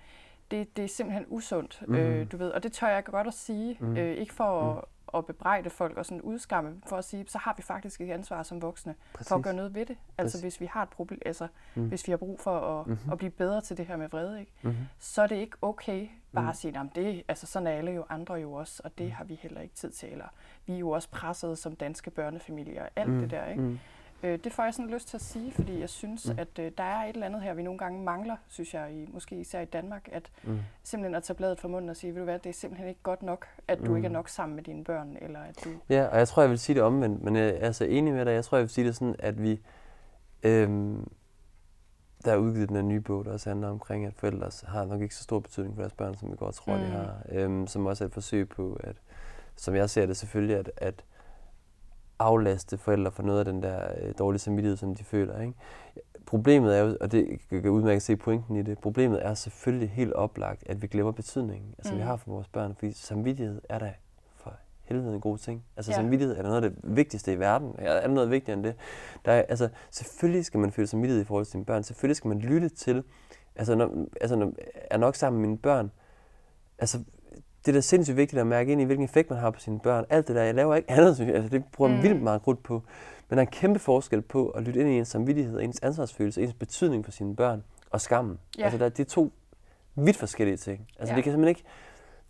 Det, det er simpelthen usundt, mm. øh, du ved. Og det tør jeg godt at sige. Mm. Øh, ikke for mm. at at bebrejde folk og sådan udskamme for at sige, så har vi faktisk et ansvar som voksne Præcis. for at gøre noget ved det. Altså Præcis. hvis vi har et problem, altså mm. hvis vi har brug for at, mm-hmm. at blive bedre til det her med vrede, ikke? Mm-hmm. så er det ikke okay bare mm. at sige, at det, altså sådan er alle jo andre jo også, og det mm. har vi heller ikke tid til, eller vi er jo også presset som danske børnefamilier, alt mm. det der, ikke? Mm. Øh, det får jeg sådan lyst til at sige, fordi jeg synes, mm. at øh, der er et eller andet her, vi nogle gange mangler, synes jeg, i, måske især i Danmark, at mm. simpelthen at tage bladet fra munden og sige, ved du hvad, det er simpelthen ikke godt nok, at du mm. ikke er nok sammen med dine børn, eller at du... Ja, og jeg tror, jeg vil sige det omvendt, men jeg er altså enig med dig. Jeg tror, jeg vil sige det sådan, at vi... Øhm, der er udgivet den her nye bog, der også handler omkring, at forældre har nok ikke så stor betydning for deres børn, som vi godt tror, mm. de har. Øhm, som også er et forsøg på, at, som jeg ser det selvfølgelig, at, at aflaste forældre for noget af den der øh, dårlige samvittighed, som de føler. Ikke? Problemet er jo, og det kan jeg udmærket se pointen i det, problemet er selvfølgelig helt oplagt, at vi glemmer betydningen, altså mm. vi har for vores børn, fordi samvittighed er da for helvede en god ting. Altså ja. samvittighed er noget af det vigtigste i verden. Er der noget vigtigere end det? Der er, altså, selvfølgelig skal man føle samvittighed i forhold til sine børn. Selvfølgelig skal man lytte til, altså, når, altså når, er nok sammen med mine børn, altså det er da sindssygt vigtigt at mærke ind i, hvilken effekt man har på sine børn. Alt det der, jeg laver ikke andet, synes jeg. Altså, det bruger mm. vildt meget krudt på. Men der er en kæmpe forskel på at lytte ind i ens samvittighed, ens ansvarsfølelse, ens betydning for sine børn og skammen. Ja. Altså, der, det er to vidt forskellige ting. Altså, ja. det kan simpelthen ikke...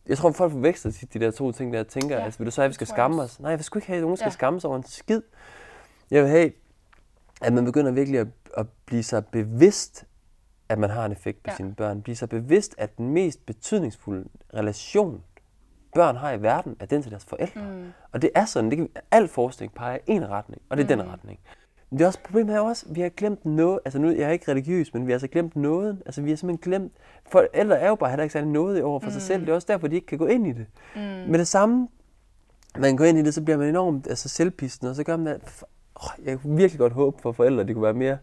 Jeg tror, folk forveksler de der to ting, der tænker, ja, altså, vil du så have, at vi skal skamme os? Nej, jeg vil sgu ikke have, at nogen skal ja. skamme sig over en skid. Jeg vil have, at man begynder virkelig at, at blive så bevidst at man har en effekt på ja. sine børn. Bliv så bevidst, at den mest betydningsfulde relation, børn har i verden, er den til deres forældre. Mm. Og det er sådan, det kan, al forskning peger i en retning, og det er mm. den retning. Men det er også, problemet er også, at vi har glemt noget, altså nu, jeg er ikke religiøs, men vi har altså glemt noget, altså vi har simpelthen glemt, forældre er jo bare heller ikke særlig noget over for mm. sig selv, det er også derfor, de ikke kan gå ind i det. Mm. Men det samme, man går ind i det, så bliver man enormt altså, selvpisten, og så gør man oh, jeg kunne virkelig godt håbe for forældre, at de kunne være mere,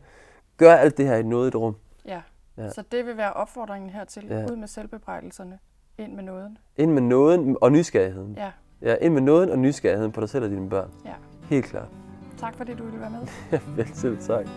gøre alt det her i noget et rum. Ja. Ja. Så det vil være opfordringen hertil. Ja. Ud med selvbebrejdelserne. Ind med nåden. Ind med nåden og nysgerrigheden. Ja. Ja, ind med nåden og nysgerrigheden på dig selv og dine børn. Ja. Helt klart. Tak fordi du ville være med. Ja, vel selv tak.